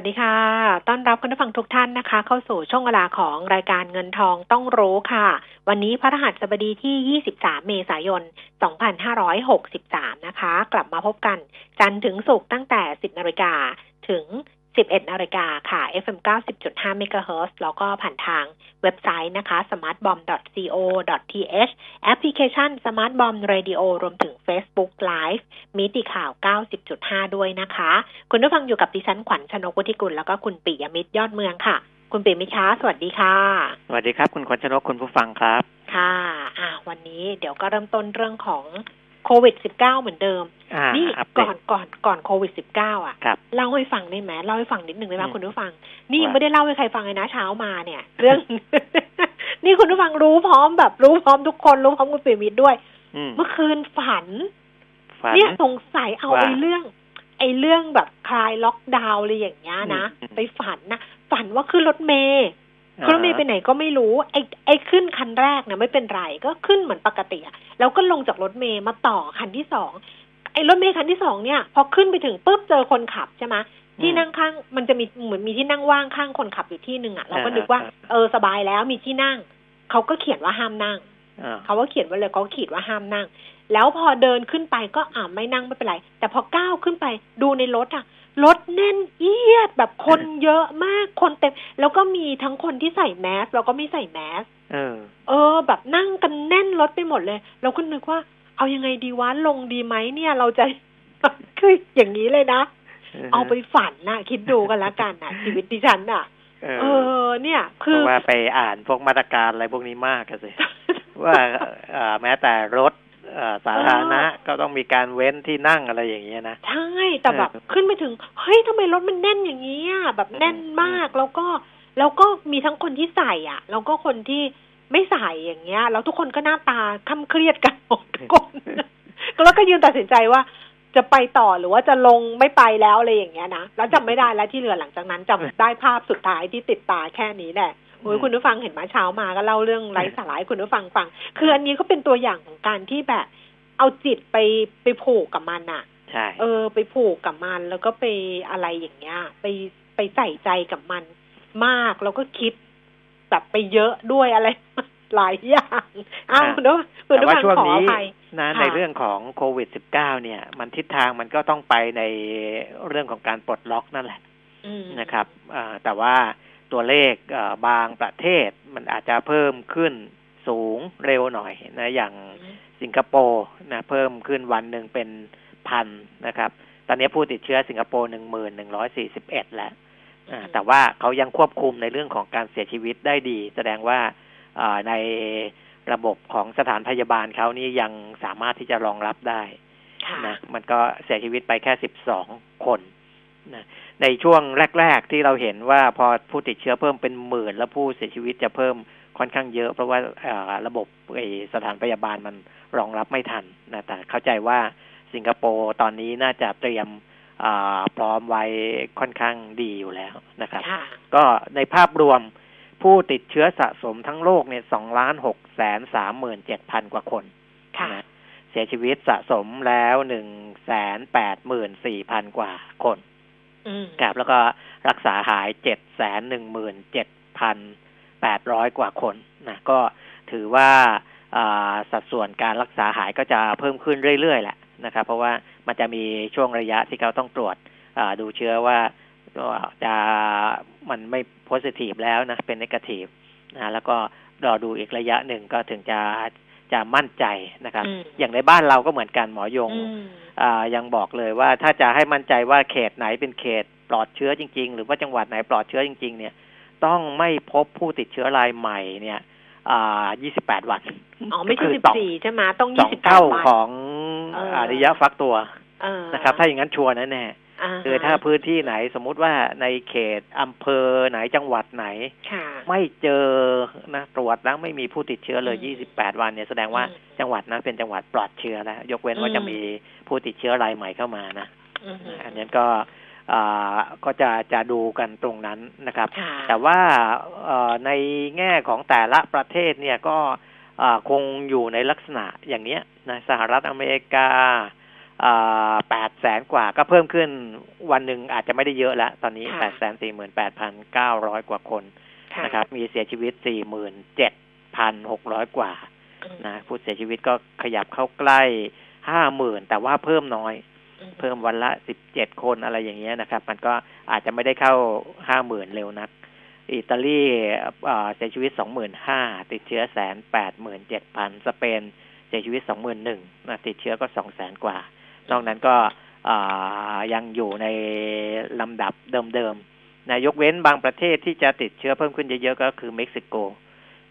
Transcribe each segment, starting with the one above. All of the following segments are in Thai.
วัสดีค่ะ ต้อนรับคุณผู้ฟังทุกท่านนะคะ เข้าสู่ช่วงเวลาของรายการเงินทองต้องรู้ค่ะ วันนี้พระรหัสบดีที่ 23 เมษายน 2563 นะคะ กลับมาพบกัน จันทร์ถึงศุกร์ตั้งแต่ 10 นาฬิกาถึง 11นาฬิกาค่ะ FM 90.5 MHz แล้วก็ผ่านทางเว็บไซต์นะคะ smartbomb.co.th แอปพลิเคชัน smartbomb radio รวมถึง Facebook Live มิติข่าว 90.5 ด้วยนะคะ คุณผู้ฟังอยู่กับดิฉันขวัญชนกุธิกุล แล้วก็คุณปิยมิตรยอดเมืองค่ะ คุณปิยมิตรคะสวัสดีค่ะ สวัสดีครับ คุณขวัญชนกคุณผู้ฟังครับ ค่ะ อะวันนี้เดี๋ยวก็เริ่มต้นเรื่องของ โควิด -19 เหมือนเดิมอ่านี่อัปเดก่อตนก่อนก่อนโควิด -19 อะครับเล่าให้ฟังได้ไหมเล่าให้ฟังนิดหนึ่งได้ไหมอืมคุณผู้ฟัง นี่ว่าไม่ได้เล่าให้ใครฟังเลยนะเช้ามาเนี่ย เรื่อง นี่คุณผู้ฟังรู้พร้อมแบบ รู้พร้อมทุกคนรู้พร้อมคุณปิยมิตรด้วยอืมเมื่อคืนฝันฝันเนี่ยสงสัยเอาว่าไอ้เรื่อง ไอ้เรื่องแบบคลายล็อกดาวน์อะไรอย่างเงี้ยนะอืมไปฝันนะฝันว่าขึ้นรถเมย์ ขึ้นรถเมย์ไปไหนก็ไม่รู้ไอ้ไอ้ขึ้นคันแรกนะไม่เป็นไรก็ขึ้นเหมือนปกติอะแล้วก็ลงจากรถเมย์มาต่อคันที่สองไอ้รถเมย์คันที่สองเนี่ยพอขึ้นไปถึงปุ๊บเจอคนขับใช่ไหมที่นั่งข้างมันจะมีเหมือนมีที่นั่งว่างข้างคนขับอยู่ที่หนึ่งอะเราก็นึกว่าเออสบายแล้วมีที่นั่งเขาก็เขียนว่าห้ามนั่งอ่าเขาก็เขียนไว้เลยเขาขีดว่าห้ามนั่ง แล้วพอเดินขึ้นไปก็อ่าไม่นั่งไม่เป็นไร แต่พอก้าวขึ้นไปดูในรถอะ รถแน่นเอียดแบบคนเยอะมากคนเต็ม แล้วก็มีทั้งคนที่ใส่แมสแล้วก็ไม่ใส่แมสเออ เออ แบบนั่งกันแน่นรถไปหมดเลยเราก็นึกว่า เอายังไงดีวะลงดีไหมเนี่ย เราจะคืออย่างนี้เลยนะเอาไปฝันนะคิดดูกันละกันนะชีวิตดิฉันน่ะ เอเอออเนี่ยเพคือราะว่าไปอ่านพวกมาตรการอะไรพวกนี้มากอะสิว่าเอ่อแม้แต่รถเอ่อ สาธารณะก็ต้องมีการเว้นที่นั่งอะไรอย่างเงี้ยนะ ใช่ แต่แบบเออขึ้นไปถึง เฮ้ยทำไมรถมันแน่นอย่างนี้อะแบบแน่นมากแล้วก็แล้วก็มีทั้งคนที่ใส่อะ แล้วก็คนที่ไม่ใส่อย่างเงี้ย แล้วทุกคนก็หน้าตาคำเครียดกันหมดทุกคนแล้วก็ยืนตัดสินใจว่าจะไปต่อหรือว่าจะลงไม่ไปแล้วอะไรอย่างเงี้ยนะแล้วจำไม่ได้แล้วที่เหลือหลังจากนั้นจำได้ภาพสุดท้ายที่ติดตาแค่นี้แหละ โอ้ยคุณผู้ฟังเห็นไหมาเช้ามาก็เล่าเรื่องไร้สาระให้คุณผู้ฟังฟัง คืออันนี้ก็เป็นตัวอย่างของการที่แบบ เอาจิตไปไปผูกกับมันอะใช่เออ ไปผูกกับมันแล้วก็ไปอะไรอย่างเงี้ย ไปไปใส่ใจกับมันมากแล้วก็คิดแบบไปเยอะด้วยอะไรหลายอย่างอ้าวคุณผู้คุณแต่ผู้ว่าฟังช่วงขออนี้ภัยนะค่ะในเรื่องของโควิด -19 เนี่ย มันทิศทางมันก็ต้องไปในเรื่องของการปลดล็อกนั่นแหละอืมนะครับอ่าแต่ว่า ตัวเลขเอ่อบางประเทศมันอาจจะเพิ่มขึ้นสูงเร็วหน่อยนะอย่างสิงคโปร์นะเพิ่มขึ้นวันหนึ่งเป็นพันนะครับ ตอนนี้ผู้ติดเชื้อสิงคโปร์หนึ่งหมื่นหนึ่งร้อยสี่สิบเอ็ดแล้วอ่าแต่ว่าเขายังควบคุมในเรื่องของการเสียชีวิตได้ดี แสดงว่าอ่าในระบบของสถานพยาบาลเขานี่ยังสามารถที่จะรองรับได้ค่ะนะมันก็เสียชีวิตไปแค่สิบสองคน นะในช่วงแรก ๆ ที่เราเห็นว่าพอผู้ติดเชื้อเพิ่มเป็นหมื่น แล้วผู้เสียชีวิตจะเพิ่มค่อนข้างเยอะ เพราะว่าเอ่อระบบไอ้สถานพยาบาลมันรองรับไม่ทันนะแต่เข้าใจว่าสิงคโปร์ตอนนี้น่าจะเตรียมอ่าพร้อมไว้ค่อนข้างดีอยู่แล้วนะครับค่ะก็ในภาพรวมผู้ติดเชื้อสะสมทั้งโลกเนี่ยสองล้านหกแสนสามหมื่นเจ็ดพันกว่าคนค่ะนะเสียชีวิตสะสมแล้วหนึ่งแสนแปดหมื่นสี่พันกว่าคนอืม ครับแล้วก็รักษาหายเจ็ดแสนหนึ่งหมื่นเจ็ดพันแปดร้อยกว่าคนนะก็ถือว่าสัดส่วนการรักษาหายก็จะเพิ่มขึ้นเรื่อยๆแหละนะครับ เพราะว่ามันจะมีช่วงระยะที่เขาต้องตรวจดูเชื้อว่าจะมันไม่โพสิทีฟแล้วนะเป็นนกาทีฟนะแล้วก็รอดูอีกระยะหนึ่งก็ถึงจะ จะมั่นใจนะครับอืมอย่างในบ้านเราก็เหมือนกันหมอยงอืมอ่ายังบอกเลยว่าถ้าจะให้มั่นใจว่าเขตไหนเป็นเขตปลอดเชื้อจริง ๆ หรือว่าจังหวัดไหนปลอดเชื้อจริง ๆ เนี่ย ต้องไม่พบผู้ติดเชื้อรายใหม่เนี่ยอ่า28 วัน อ๋อ ไม่ใช่ก็คืสิบสองสี่ใช่ไหมต้องสยี่องสิบเท่าวันของเอออริยะฟักตัวเออนะครับ ถ้าอย่างนั้นชัวร์แน่าฮะ คือถ้าพื้นที่ไหนสมมุติว่าในเขตอำเภอไหนจังหวัดไหนค่ะไม่เจอนะตรวจแล้วไม่มีผู้ติดเชื้อเลยอืม28 วันเนี่ยแสดงว่าอืมจังหวัดนั้นเป็นจังหวัดปลอดเชื้อแล้ว ยกเว้นว่าอืมจะมีผู้ติดเชื้อรายใหม่เข้ามานะอือฮึอันนี้ก็อ่าก็จะจะดูกันตรงนั้นนะครับค่ะแต่ว่าเอ่อในแง่ของแต่ละประเทศเนี่ยก็อ่าคงอยู่ในลักษณะอย่างเนี้ยนะสหรัฐอเมริกา แปดแสนกว่าก็เพิ่มขึ้นวันหนึ่งอาจจะไม่ได้เยอะแล้วตอนนี้ค่ะแปดแสนสี่หมื่นแปดพันเก้าร้อยกว่าคนค่ะนะครับ มีเสียชีวิตสี่หมื่นเจ็ดพันหกร้อยกว่าอืมนะผู้เสียชีวิตก็ขยับเข้าใกล้ห้าหมื่นแต่ว่าเพิ่มน้อยอืมเพิ่มวันละสิบเจ็ดคนอะไรอย่างเงี้ยนะครับ มันก็อาจจะไม่ได้เข้าห้าหมื่นเร็วนัก อิตาลีเอ่อเสียชีวิตสองหมื่นห้าติดเชื้อแสนแปดหมื่นเจ็ดพันสเปนเสียชีวิตสองหมื่นหนึ่งนะติดเชื้อก็สองแสนกว่า นอกนั้นก็ยังอยู่ในลำดับเดิมๆนะยกเว้นบางประเทศที่จะติดเชื้อเพิ่มขึ้นเยอะๆก็คือเม็กซิโก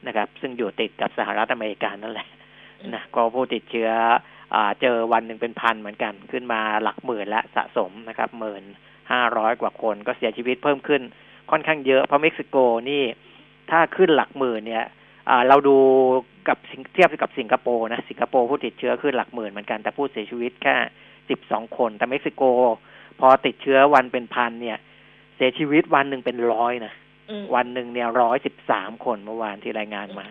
นะครับ ซึ่งอยู่ติดกับสหรัฐอเมริกานั่นแหละนะก็ผู้ติดเชื้ออเจอวันหนึ่งเป็นพันเหมือนกัน ขึ้นมาหลักหมื่นและสะสมนะครับหมื่นห้าร้อยกว่าคนก็เสียชีวิตเพิ่มขึ้นค่อนข้างเยอะเพราะเม็กซิโกนี่ถ้าขึ้นหลักหมื่นเนี่ยเราดูกับเทียบกับสิงคโปร์นะสิงคโปร์ผู้ติดเชื้อขึ้นหลักหมื่นเหมือนกันแต่ผู้เสียชีวิตแค่ สิบสองคน แต่เม็กซิโก พอติดเชื้อวันเป็นพันเนี่ย เสียชีวิตวันหนึ่งเป็นร้อยนะอืมวันหนึ่งเนี่ยร้อยสิบสามคนเมื่อวานที่รายงานมา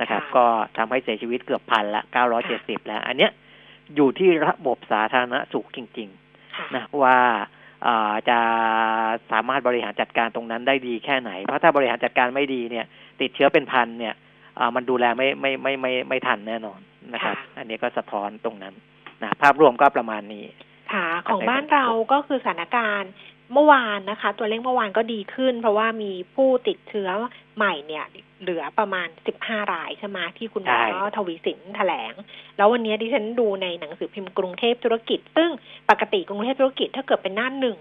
นะครับค่ะก็ทำให้เสียชีวิตเกือบพันละเก้าร้อยเจ็ดสิบแล้ว อันเนี้ยอยู่ที่ระบบสาธารณสุขจริงค่ะๆนะว่าอ่าจะสามารถบริหารจัดการตรงนั้นได้ดีแค่ไหน เพราะถ้าบริหารจัดการไม่ดีเนี่ย ติดเชื้อเป็นพันเนี่ยอ่ามันดูแลไม่ไม่ไม่ไม่ไม่ไม่ทันแน่นอนนะครับค่ะอันนี้ก็สะท้อนตรงนั้น นะภาพรวมก็ประมาณนี้ค่ะของบ้านเราก็คือสถานการณ์เมื่อวานนะคะ ตัวเลขเมื่อวานก็ดีขึ้น เพราะว่ามีผู้ติดเชื้อใหม่เนี่ย เหลือประมาณ15รายใช่ไหมที่คุณหมอใช่ทวีสินแถลง แล้ววันนี้ดิฉันดูในหนังสือพิมพ์กรุงเทพธุรกิจ ซึ่งปกติกรุงเทพธุรกิจถ้าเกิดเป็นหน้าหนึ่ง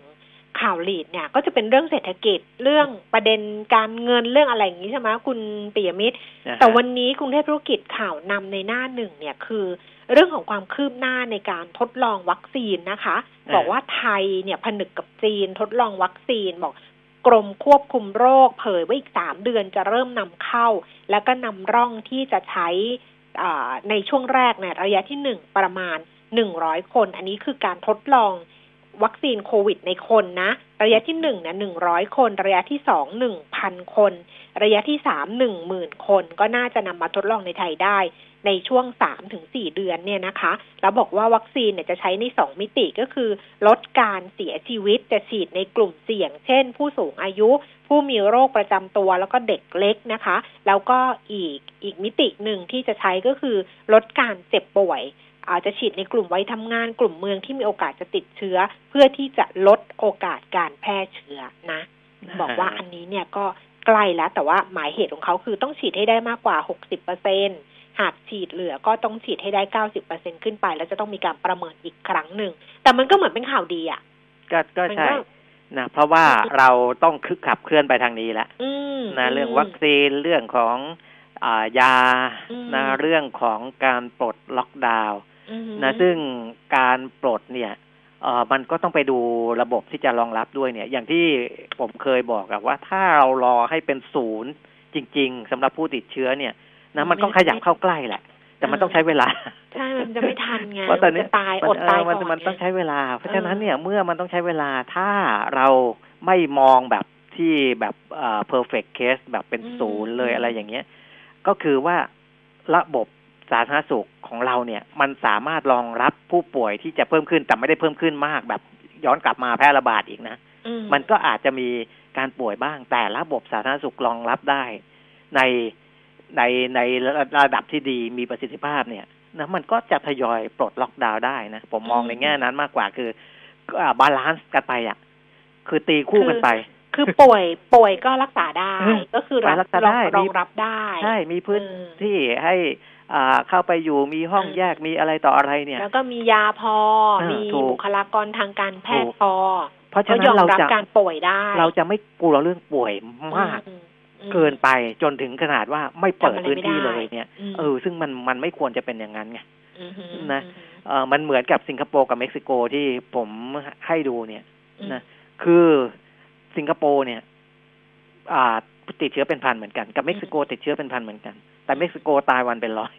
ข่าวลีดเนี่ย ก็จะเป็นเรื่องเศรษฐกิจเรื่องประเด็นการเงินเรื่องอะไรอย่างนี้ใช่ไหมคุณปิยมิตรนะฮะแต่วันนี้กรุงเทพธุรกิจข่าวนำในหน้าหนึ่งเนี่ยคือ เรื่องของความคืบหน้าในการทดลองวัคซีนนะคะอ่าบอกว่าไทยเนี่ยผนึกกับจีนทดลองวัคซีนบอกกรมควบคุมโรค เผยว่าอีกสามเดือนจะเริ่มนำเข้า แล้วก็นำร่องที่จะใช้อ่าในช่วงแรกเนี่ยระยะที่หนึ่งประมาณหนึ่งร้อยคน อันนี้คือการทดลอง วัคซีนโควิดในคนนะ ระยะที่หนึ่งเนี่ยหนึ่งร้อยคน ระยะที่สองหนึ่งพันคน ระยะที่สามหนึ่งหมื่นคน ก็น่าจะนำมาทดลองในไทยได้ในช่วงสามถึงสี่เดือนเนี่ยนะคะ แล้วบอกว่าวัคซีนเนี่ยจะใช้ในสองมิติก็คือ ลดการเสียชีวิตจะฉีดในกลุ่มเสี่ยง เช่น ผู้สูงอายุ ผู้มีโรคประจำตัวแล้วก็เด็กเล็กนะคะ แล้วก็อีกอีกมิติหนึ่งที่จะใช้ก็คือ ลดการเจ็บป่วย อาจจะฉีดในกลุ่มวัยทำงานกลุ่มเมืองที่มีโอกาสจะติดเชื้อ เพื่อที่จะลดโอกาสการแพร่เชื้อนะ บอกว่าอันนี้เนี่ยก็ใกล้แล้ว แต่ว่าหมายเหตุของเขาคือต้องฉีดให้ได้มากกว่า60เปอร์เซ็นหากฉีดเหลือก็ต้องฉีดให้ได้90เปอร์เซ็นขึ้นไป แล้วจะต้องมีการประเมินอีกครั้งหนึ่ง แต่มันก็เหมือนเป็นข่าวดีอะ ก็ก็มันใช่ก็นะเพราะว่าเราต้องคึกขับเคลื่อนไปทางนี้แล้วอืมนะเรื่องวัคซีนเรื่องของอายาอืมนะเรื่องของการปลดล็อกดาวน์อืม นะซึ่งการปลดเนี่ยเออมันก็ต้องไปดูระบบที่จะรองรับด้วยเนี่ย อย่างที่ผมเคยบอกอะว่าถ้าเรารอให้เป็นศูนย์จริง ๆสำหรับผู้ติดเชื้อเนี่ยนะมันต้องขยับเข้าใกล้แหละ แต่มันต้องใช้เวลาใช่มันจะไม่ทันไงเพราะตอนนี้มัจะตายมัอดตายเมันก่อนมันต้องไงใช้เวลา เพราะฉะนั้นเออเนี่ยเมื่อมันต้องใช้เวลาถ้าเราไม่มองแบบที่แบบเอ่อ perfect case แบบเป็นศูนย์เลยอะไรอย่างเงี้ย ก็คือว่าระบบ สาธารณสุขของเราเนี่ย มันสามารถรองรับผู้ป่วยที่จะเพิ่มขึ้นแต่ไม่ได้เพิ่มขึ้นมาก แบบย้อนกลับมาแพร่ระบาดอีกนะอืมันก็อาจจะมีการป่วยบ้าง แต่ระบบสาธารณสุขรองรับได้ ในในในระดับที่ดีมีประสิทธิภาพเนี่ยนะมันก็จะทยอยปลดล็อกดาวน์ได้นะ ผมมองในแง่นั้นมากกว่าคือบาลานซ์กันไปอะ คือตีคู่กันไป คือป่วยป่วยก็รักษาได้เออก็คือรับรักษาได้รองมีรับได้ ใช่ มีพื้นเออที่ให้อ่า เข้าไปอยู่มีห้องอืมแยกมีอะไรต่ออะไรเนี่ย แล้วก็มียาพอเออมีถูกบุคลากรทางการแพทถูย์กพอ เพราะฉะเขานั้ยอนมเรารับจะการป่วยได้ เราจะไม่กลัวเรื่องป่วยมากอืมอืมเกินไปจนถึงขนาดว่าไม่เปิดทำอะไรพื้นที่ไม่เลได้ยเนี่ยอืมเออซึ่งมันมันไม่ควรจะเป็นอย่างนั้นไงอืมฮึนะเออมันเหมือนกับสิงคโปร์กับเม็กซิโกที่ผมให้ดูเนี่ยอืมนะคือสิงคโปร์เนี่ย อ่า ติดเชื้อเป็นพันเหมือนกัน กับเม็กซิโกติดเชื้อเป็นพันเหมือนกัน แต่เม็กซิโกตายวันเป็นร้อย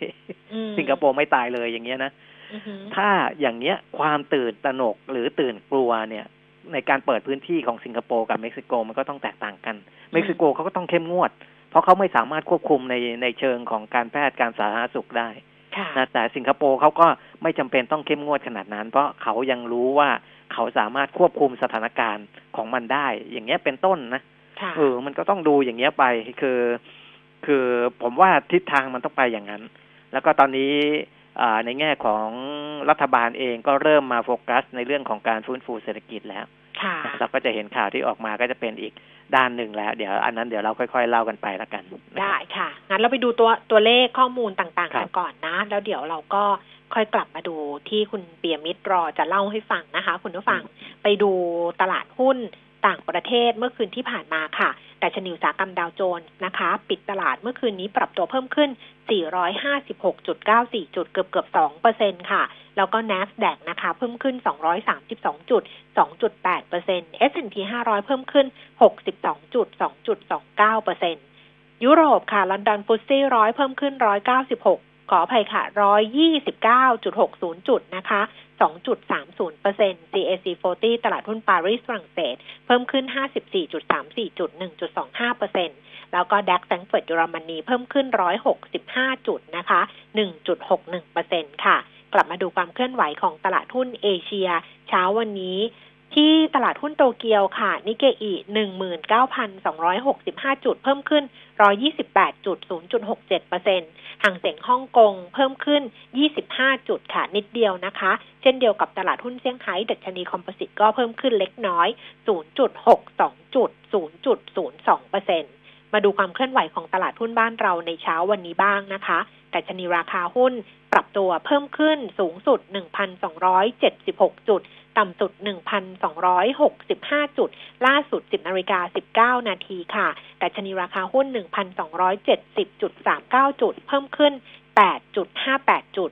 อืมสิงคโปร์ไม่ตายเลยอย่างเงี้ยนะอือหือถ้าอย่างเนี้ยความตื่นตระหนกหรือตื่นกลัวเนี่ย ในการเปิดพื้นที่ของสิงคโปร์กับเม็กซิโกมันก็ต้องแตกต่างกัน เม็กซิโกเขาก็ต้องเข้มงวด เพราะเขาไม่สามารถควบคุมในในเชิงของการแพทย์การสาธารณสุขได้ค่ะนะแต่สิงคโปร์เขาก็ไม่จำเป็นต้องเข้มงวดขนาดนั้น เพราะเขายังรู้ว่าเขาสามารถควบคุมสถานการณ์ของมันได้ อย่างเงี้ยเป็นต้นนะค่ะ เออ มันก็ต้องดูอย่างเงี้ยไปคือ คือผมว่าทิศทางมันต้องไปอย่างนั้น แล้วก็ตอนนี้อ่าในแง่ของรัฐบาลเองก็เริ่มมาโฟกัส ในเรื่องของการฟื้นฟูเศรษฐกิจแล้วค่ะเราก็จะเห็นข่าวที่ออกมาก็จะเป็นอีกด้านหนึ่งแล้ว เดี๋ยวอันนั้นเดี๋ยวเราค่อยๆเล่ากันไปแล้วกันนะครับได้ค่ะงั้นเราไปดูตัวตัวเลขข้อมูลต่างครัๆบกันก่อนนะ แล้วเดี๋ยวเราก็ค่อยกลับมาดูที่คุณเปียมิตรรอจะเล่าให้ฟังนะคะ คุณผู้ฟังไปดูตลาดหุ้น ต่างประเทศเมื่อคืนที่ผ่านมาค่ะ แต่ชนิวสากรรมดาวโจนส์นะคะ ปิดตลาดเมื่อคืนนี้ปรับตัวเพิ่มขึ้น 456.94 จุดเกือบเกือบ2เปอร์เซ็นค่ะ แล้วก็ NASDAQ นะคะ เพิ่มขึ้น 232 จุด 2.8 เปอร์เซ็นต์ S&P 500 เพิ่มขึ้น 62 จุด 2.29 เปอร์เซ็นต์ยุโรปค่ะ ลอนดอนฟุตซี่ร้อยเพิ่มขึ้น 196 ขออภัยค่ะ 129.60 จุดนะคะ 2.30เปอร์เซ็นต์ CAC 40 ตลาดหุ้นปารีสฝรั่งเศส เพิ่มขึ้น 54.34 จุด 1.25เปอร์เซ็นต์แล้วก็ DAX แฟรงก์เฟิร์ตเยอรมนีเพิ่มขึ้น 165 จุดนะคะ 1.61เปอร์เซ็นต์ค่ะ กลับมาดูความเคลื่อนไหวของตลาดหุ้นเอเชีย เช้าวันนี้ ที่ตลาดหุ้นโตเกียวค่ะ นิเกอี 19,265 จุด เพิ่มขึ้น 128จุด0.67เปอร์เซ็นต์ฮั่งเส็งฮ่องกงเพิ่มขึ้น 25 จุดค่ะ นิดเดียวนะคะ เช่นเดียวกับตลาดหุ้นเซี่ยงไฮ้ดัชนี composite ก็เพิ่มขึ้นเล็กน้อย 0.62จุด0.02เปอร์เซ็นต์มาดูความเคลื่อนไหวของตลาดหุ้นบ้านเราในเช้าวันนี้บ้างนะคะดัชนีราคาหุ้นปรับตัวเพิ่มขึ้นสูงสุด 1,276 จุด ต่ำสุด 1,265 จุด ล่าสุด 10นาฬิกา19 นาทีค่ะดัชนีราคาหุ้น 1,270.39 จุด เพิ่มขึ้น 8.58 จุด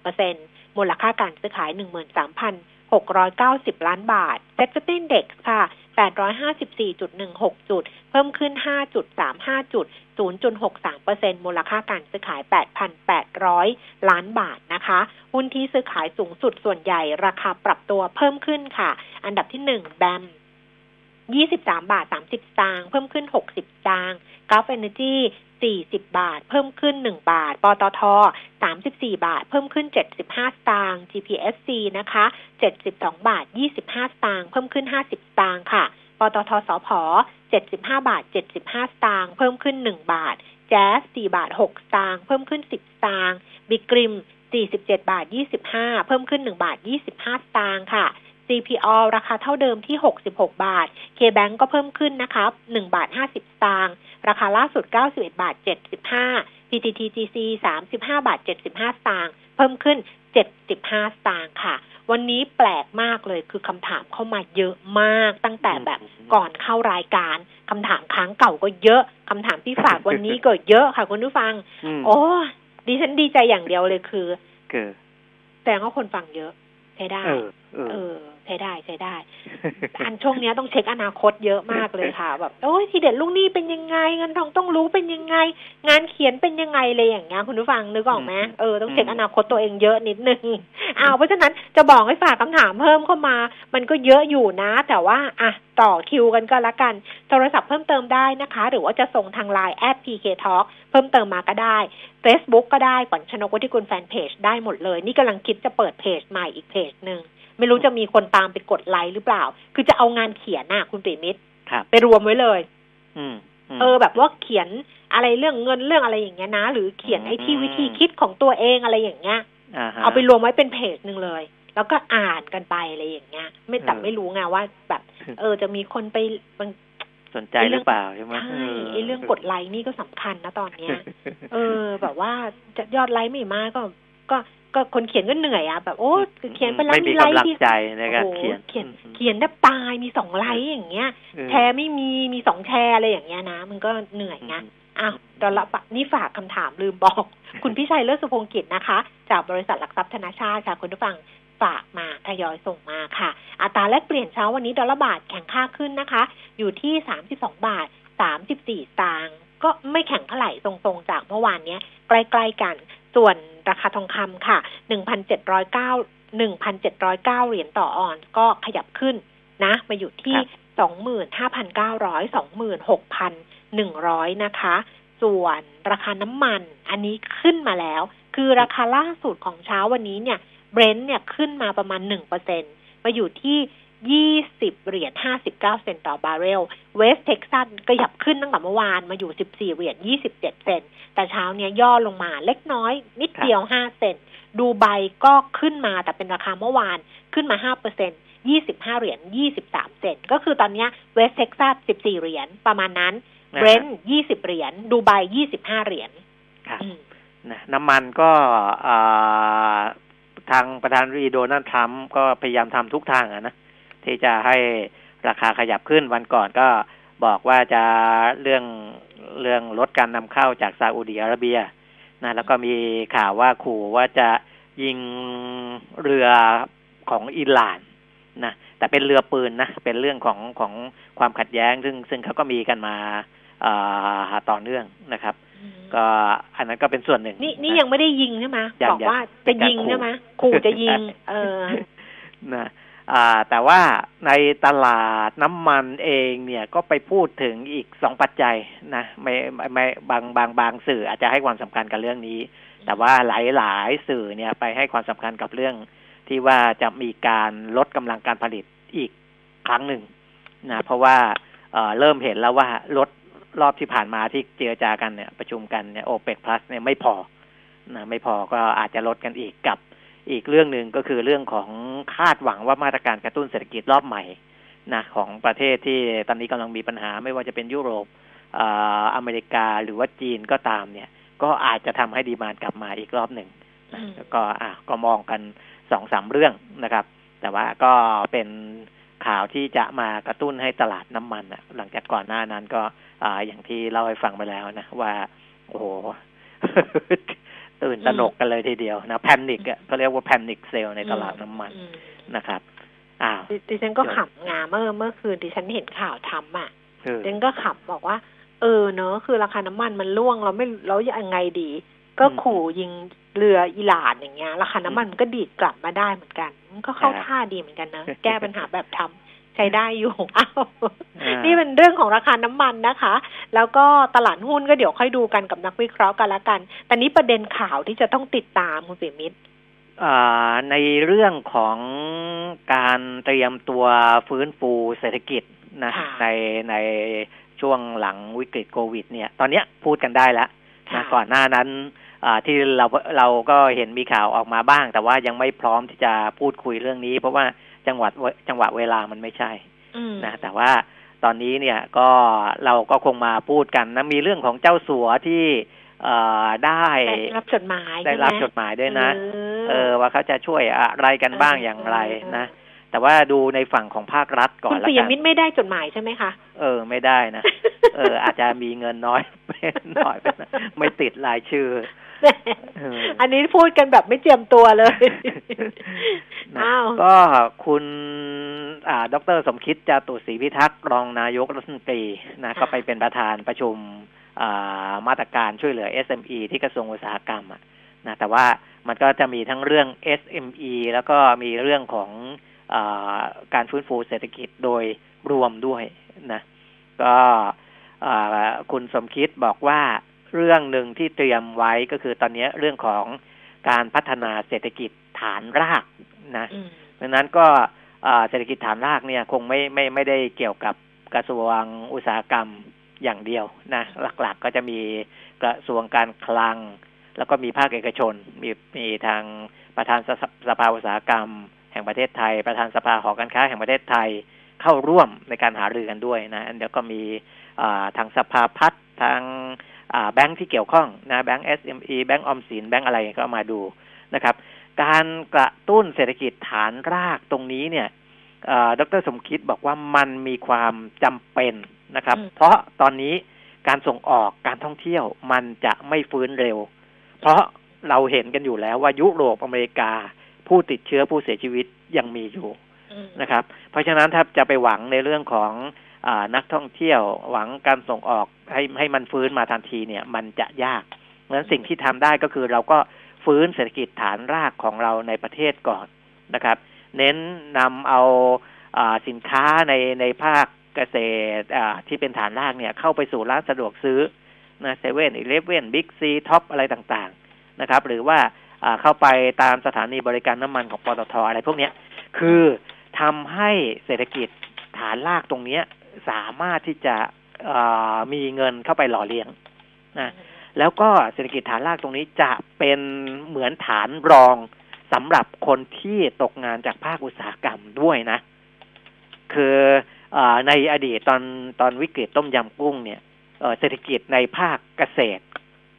0.68%มูลค่าการซื้อขาย 13,000 690 ล้านบาทเซ็ตฟินเด็กค่ะ 854.16 จุด เพิ่มขึ้น 5.35 จุด 0.63เปอร์เซ็นมูลค่าการซื้อขาย 8,800 ล้านบาทนะคะ หุ้นที่ซื้อขายสูงสุดส่วนใหญ่ราคาปรับตัวเพิ่มขึ้นค่ะ อันดับที่ 1 แบม23 บาท 30สตางค์เพิ่มขึ้น 60สตางค์กาฟเอเนจี 40 บาท เพิ่มขึ้น 1 บาท ปตท 34 บาท เพิ่มขึ้น 75 สตางค์ GPSC นะคะ 72 บาท 25 สตางค์ เพิ่มขึ้น 50 สตางค์ค่ะ ปตทสพ75 บาท 75 สตางค์ เพิ่มขึ้น 1 บาท แจ๊ส4บาท 6 สตางค์ เพิ่มขึ้น 10 สตางค์ บิกริม 47 บาท 25 เพิ่มขึ้น 1 บาท 25 สตางค์ค่ะ CPO ราคาเท่าเดิมที่ 66 บาท KBank ก็เพิ่มขึ้นนะคะ 1 บาท 50 สตางค์ ราคาล่าสุด 91 บาท 75 PTTGC 35 บาท 75 สตางค์ เพิ่มขึ้น 75 สตางค์ค่ะ วันนี้แปลกมากเลยคือคำถามเข้ามาเยอะมากตั้งแต่แบบก่อนเข้ารายการคำถามค้างเก่าก็เยอะคำถามที่ฝากวันนี้ก็เยอะค่ะคุณผู้ฟังอืมโอ้ดิฉันดีใจอย่างเดียวเลยคือคือแสดงว่าคนฟังเยอะใช้ได้ เออเออเออ ใช้ได้ใช้ได้ อันช่วงเนี้ยต้องเช็คอนาคตเยอะมากเลยค่ะ แบบโอ้ยทีเด็ดลูกหนี้เป็นยังไงเงินทองต้องรู้เป็นยังไง งานเขียนเป็นยังไงเลยอย่างเงี้ยคุณผู้ฟังนึกออกไหมอืมเออต้องเช็คอืมอนาคตตัวเองเยอะนิดนึงอ้าวเพราะฉะนั้นจะบอกให้ฝากคำถามเพิ่มเข้ามา มันก็เยอะอยู่นะ แต่ว่าอะต่อคิวกันก็แล้วกัน โทรศัพท์เพิ่มเติมได้นะคะ หรือว่าจะส่งทางไลน์แอด PK Talk เพิ่มเติมมาก็ได้ Facebook ก็ได้ขวัญชนกวัฒกุลแฟนเพจได้หมดเลย นี่กำลังคิดจะเปิดเพจใหม่อีกเพจหนึ่ง ไม่รู้จะมีคนตามไปกดไลค์หรือเปล่า คือจะเอางานเขียนน่ะ คุณปิมิตรครับไปรวมไว้เลย อืมมเออ แบบว่าเขียนอะไรเรื่องเงินเรื่องอะไรอย่างเงี้ยนะ หรือเขียนไอ้ที่อืมวิธีคิดของตัวเองอะไรอย่างเงี้ยอ่าฮะเอาไปรวมไว้เป็นเพจหนึ่งเลย แล้วก็อ่านกันไปอะไรอย่างเงี้ย ไม่แต่เออไม่รู้ไงว่าแบบ เออ จะมีคนไปบางสนใจหรือเปล่าใช่ไหมใช่ไอ้เรื่องกดไลค์นี่ก็สำคัญนะตอนเนี้ย เออ แบบว่าจะยอดไลค์ไม่มากก็ ก็ ก็คนเขียนก็เหนื่อยอะแบบโอ้เขียนไปแล้วไม่มีมีไลค์กำลังที่ใจในการโอ้โหเขียนเขียนอืมเขียนแทบตายมีสองไลค์อย่างเงี้ยเออแชร์ไม่มีมีสองแชร์อะไรอย่างเงี้ยนะ มันก็เหนื่อยไงอ้าวตอนละปะนี่ฝากคำถามลืมบอก คุณพิชัยเลิศสุพงศ์กิจนะคะ จากบริษัทหลักทรัพย์ธนาชาติค่ะคุณผู้ฟังฝากมาทยอยส่งมาค่ะ อัตราแลกเปลี่ยนเช้าวันนี้ดอลลาร์บาทแข่งค่าขึ้นนะคะ อยู่ที่สามสิบสองบาทสามสิบสี่ตางค์ก็ไม่แข่งเท่าไหร่ทรงๆจากเมื่อวานเนี้ยใกล้ๆกัน ส่วนราคาทองคำค่ะหนึ่งพันเจ็ดร้อยเก้าหนึ่งพันเจ็ดร้อยเก้าเหรียญต่อออนซ์ก็ขยับขึ้นนะ มาอยู่ที่ครับสองหมื่นห้าพันเก้าร้อยสองหมื่นหกพันหนึ่งร้อยนะคะ ส่วนราคาน้ำมันอันนี้ขึ้นมาแล้ว คือราคาล่าสุดของเช้าวันนี้เนี่ยเบรนท์เนี่ยขึ้นมาประมาณหนึ่งเปอร์เซ็นต์มาอยู่ที่ ยี่สิบเหรียญห้าสิบเก้าเซนต์ต่อบาร์เรล เวสเท็กซัสก็ขยับขึ้นตั้งแต่เมื่อวานมาอยู่สิบสี่เหรียญยี่สิบเจ็ดเซนต์ แต่เช้าเนี้ยย่อลงมาเล็กน้อยนิดเดียวห้าเซนต์ ดูไบก็ขึ้นมาแต่เป็นราคาเมื่อวานขึ้นมาห้าเปอร์เซ็นยี่สิบห้าเหรียญยี่สิบสามเซนต์ ก็คือตอนเนี้ยเวสต์เท็กซัสสิบสี่เหรียญประมาณนั้นนะเบรนท์ยี่สิบเหรียญ ดูไบยี่สิบห้าเหรียญครับอืมนะน้ำมันก็อ่าทางประธานาธิบดีโดนัลด์ทรัมป์ก็พยายามทำทุกทางอะนะ ที่จะให้ราคาขยับขึ้นวันก่อนก็บอกว่าจะเรื่องเรื่องลดการนำเข้าจากซาอุดิอาระเบียนะแล้วก็มีข่าวว่าขู่ว่าจะยิงเรือของอิหร่านนะแต่เป็นเรือปืนนะเป็นเรื่องของของความขัดแย้ง ซึ่งซึ่งเขาก็มีกันมาอ่าต่อเนื่องนะครับ ก็อันนั้นก็เป็นส่วนหนึ่ง นี่นี่ะยังไม่ได้ยิงใช่ไหมยังบอกว่ายังจะยิงเป็นการขู่ใช่ไหมขู่จะยิง เออนะอ่า แต่ว่าในตลาดน้ำมันเองเนี่ยก็ไปพูดถึงอีกสองปัจจัยนะไม่ไม่บางบางบางสื่ออาจจะให้ความสำคัญกับเรื่องนี้ แต่ว่าหลายหลายสื่อเนี่ยไปให้ความสำคัญกับเรื่องที่ว่าจะมีการลดกำลังการผลิตอีกครั้งหนึ่งนะเพราะว่าเเริ่มเห็นแล้วว่าลดรอบที่ผ่านมาที่เจรจากันเนี่ยประชุมกันเนี่ยโอเปกพลัสเนี่ยไม่พอนะไม่พอก็อาจจะลดกันอีกกับ อีกเรื่องหนึ่งก็คือเรื่องของคาดหวังว่ามาตรการกระตุ้นเศรษฐกิจรอบใหม่นะของประเทศที่ตอนนี้กำลังมีปัญหาไม่ว่าจะเป็นยุโรปอ่าอเมริกาหรือว่าจีนก็ตามเนี่ย ก็อาจจะทำให้ดีมานกลับมาอีกรอบหนึ่งนะอืมแล้วก็อะก็มองกันสองสามเรื่องนะครับ แต่ว่าก็เป็นข่าวที่จะมากระตุ้นให้ตลาดน้ำมันอะหลังจากก่อนหน้านั้นก็อ่าอย่างที่เล่าให้ฟังไปแล้วนะว่า โอ้โห ตื่นตระหนกกันเลยทีเดียวนะ panic อะเขาเรียกว่า panic sell ในตลาดน้ำมันอืมนะครับอ้าวดิดิฉันก็ขำงาเมื่อเมื่อคืนดิฉันเห็นข่าวทำอะคือดิฉันก็ขำบอกว่า เออเนอะคือราคาน้ำมันมันร่วงเราไม่เรายังไงดี ก็ขู่ยิงเรืออิหร่านอย่างเงี้ยราคาน้ำมันมันก็ดีดกลับมาได้เหมือนกัน มันก็เข้าท่าดีเหมือนกันนะแก้ปัญหาแบบทำ ใช้ได้อยู่อ้าวอ่านี่เป็นเรื่องของราคาน้ำมันนะคะ แล้วก็ตลาดหุ้นก็เดี๋ยวค่อยดูกันกับนักวิเคราะห์กันละกัน แต่นี้ประเด็นข่าวที่จะต้องติดตามคุณปิยมิตรอ่าในเรื่องของการเตรียมตัวฟื้นฟูเศรษฐกิจนะค่ะในในช่วงหลังวิกฤตโควิด เนี่ย ตอนเนี้ยพูดกันได้แล้วนะค่ะก่อนหน้านั้นอ่าที่เราเราก็เห็นมีข่าวออกมาบ้าง แต่ว่ายังไม่พร้อมที่จะพูดคุยเรื่องนี้ เพราะว่า จังหวัดจังหวะเวลามันไม่ใช่อืมนะแต่ว่าตอนนี้เนี่ยก็เราก็คงมาพูดกันนะมีเรื่องของเจ้าสัวที่เอ่อได้ได้รับจดหมายได้ใช่ไหมรับจดหมายด้วยนะเอเออว่าเขาจะช่วยอะไรกันบ้างอย่างไรนะแต่ว่าดูในฝั่งของภาครัฐก่อคุนณละปิยกันมิตรไม่ได้จดหมายใช่ไหมคะ เออ ไม่ได้นะ เออ อาจจะมีเงินน้อยน้อยไปนะไม่ติดรายชื่อเอออันนี้พูดกันแบบไม่เจียมตัวเลยนะอ้าวก็คุณอ่าดรสมคิดจาตุศรีพิทักษ์รองนายกรัฐมนตรีนะก็ไปเป็นประธานประชุมอ่ามาตรการช่วยเหลือ SME ที่กระทรวงอุตสาหกรรมอะนะแต่ว่ามันก็จะมีทั้งเรื่อง SME แล้วก็มีเรื่องของอาการฟื้นฟูเศรษฐกิจโดยรวมด้วยนะ ก็อ่าคุณสมคิดบอกว่า เรื่องหนึ่งที่เตรียมไว้ก็คือตอนนี้เรื่องของการพัฒนาเศรษฐกิจฐานรากนะอืมดังนั้นก็อ่าเศรษฐกิจฐานรากเนี่ยคงไม่ไม่ไม่ได้เกี่ยวกับกระทรวงอุตสาหกรรมอย่างเดียวนะหลักๆก็จะมีกระทรวงการคลัง แล้วก็มีภาคเอกชน มีมีทางประธานสภสภาอุตสาหกรรม แห่งประเทศไทย ประธานสภาหอการค้าแห่งประเทศไทยเข้าร่วมในการหารือกันด้วยนะเดี๋ยวก็มีอ่าทางสภาพัฒน์ทางอ่า แบงค์ที่เกี่ยวข้องนะแบงค์ SME แบงค์ออมสินแบงค์อะไรก็มาดูนะครับ การกระตุ้นเศรษฐกิจฐานรากตรงนี้เนี่ยเอ่อดรสมคิดบอกว่ามันมีความจำเป็นนะครับอืมเพราะตอนนี้การส่งออกการท่องเที่ยวมันจะไม่ฟื้นเร็ว เพราะเราเห็นกันอยู่แล้วว่ายุโรปอเมริกา ผู้ติดเชื้อผู้เสียชีวิตยังมีอยู่อืมนะครับ เพราะฉะนั้นถ้าจะไปหวังในเรื่องของอา นักท่องเที่ยวหวังการส่งออกให้ให้มันฟื้นมาทันทีเนี่ย มันจะยากเพราะฉะนั้นสิ่งที่ทำได้ก็คือเราก็ฟื้นเศรษฐกิจฐานรากของเราในประเทศก่อนนะครับ เน้นนำเอาสินค้าในในภาคเกษตรที่เป็นฐานรากเนี่ยเข้าไปสู่ร้านสะดวกซื้อนะเซเว่นอีเลฟเว่นบิ๊กซีท็อปส์อะไรต่างๆนะครับ หรือว่าเข้าไปตามสถานีบริการน้ำมันของปตทอะไรพวกนี้คือทำให้เศรษฐกิจฐานรากตรงนี้ สามารถที่จะมีเงินเข้าไปหล่อเลี้ยงนะแล้วก็เศรษฐกิจฐานรากตรงนี้จะเป็นเหมือนฐานรองสำหรับคนที่ตกงานจากภาคอุตสาหกรรมด้วยนะ คืออในอดีตตอนตอนวิกฤตต้มยำกุ้งเนี่ยเอ่อเศรษฐกิจในภาคเกษตร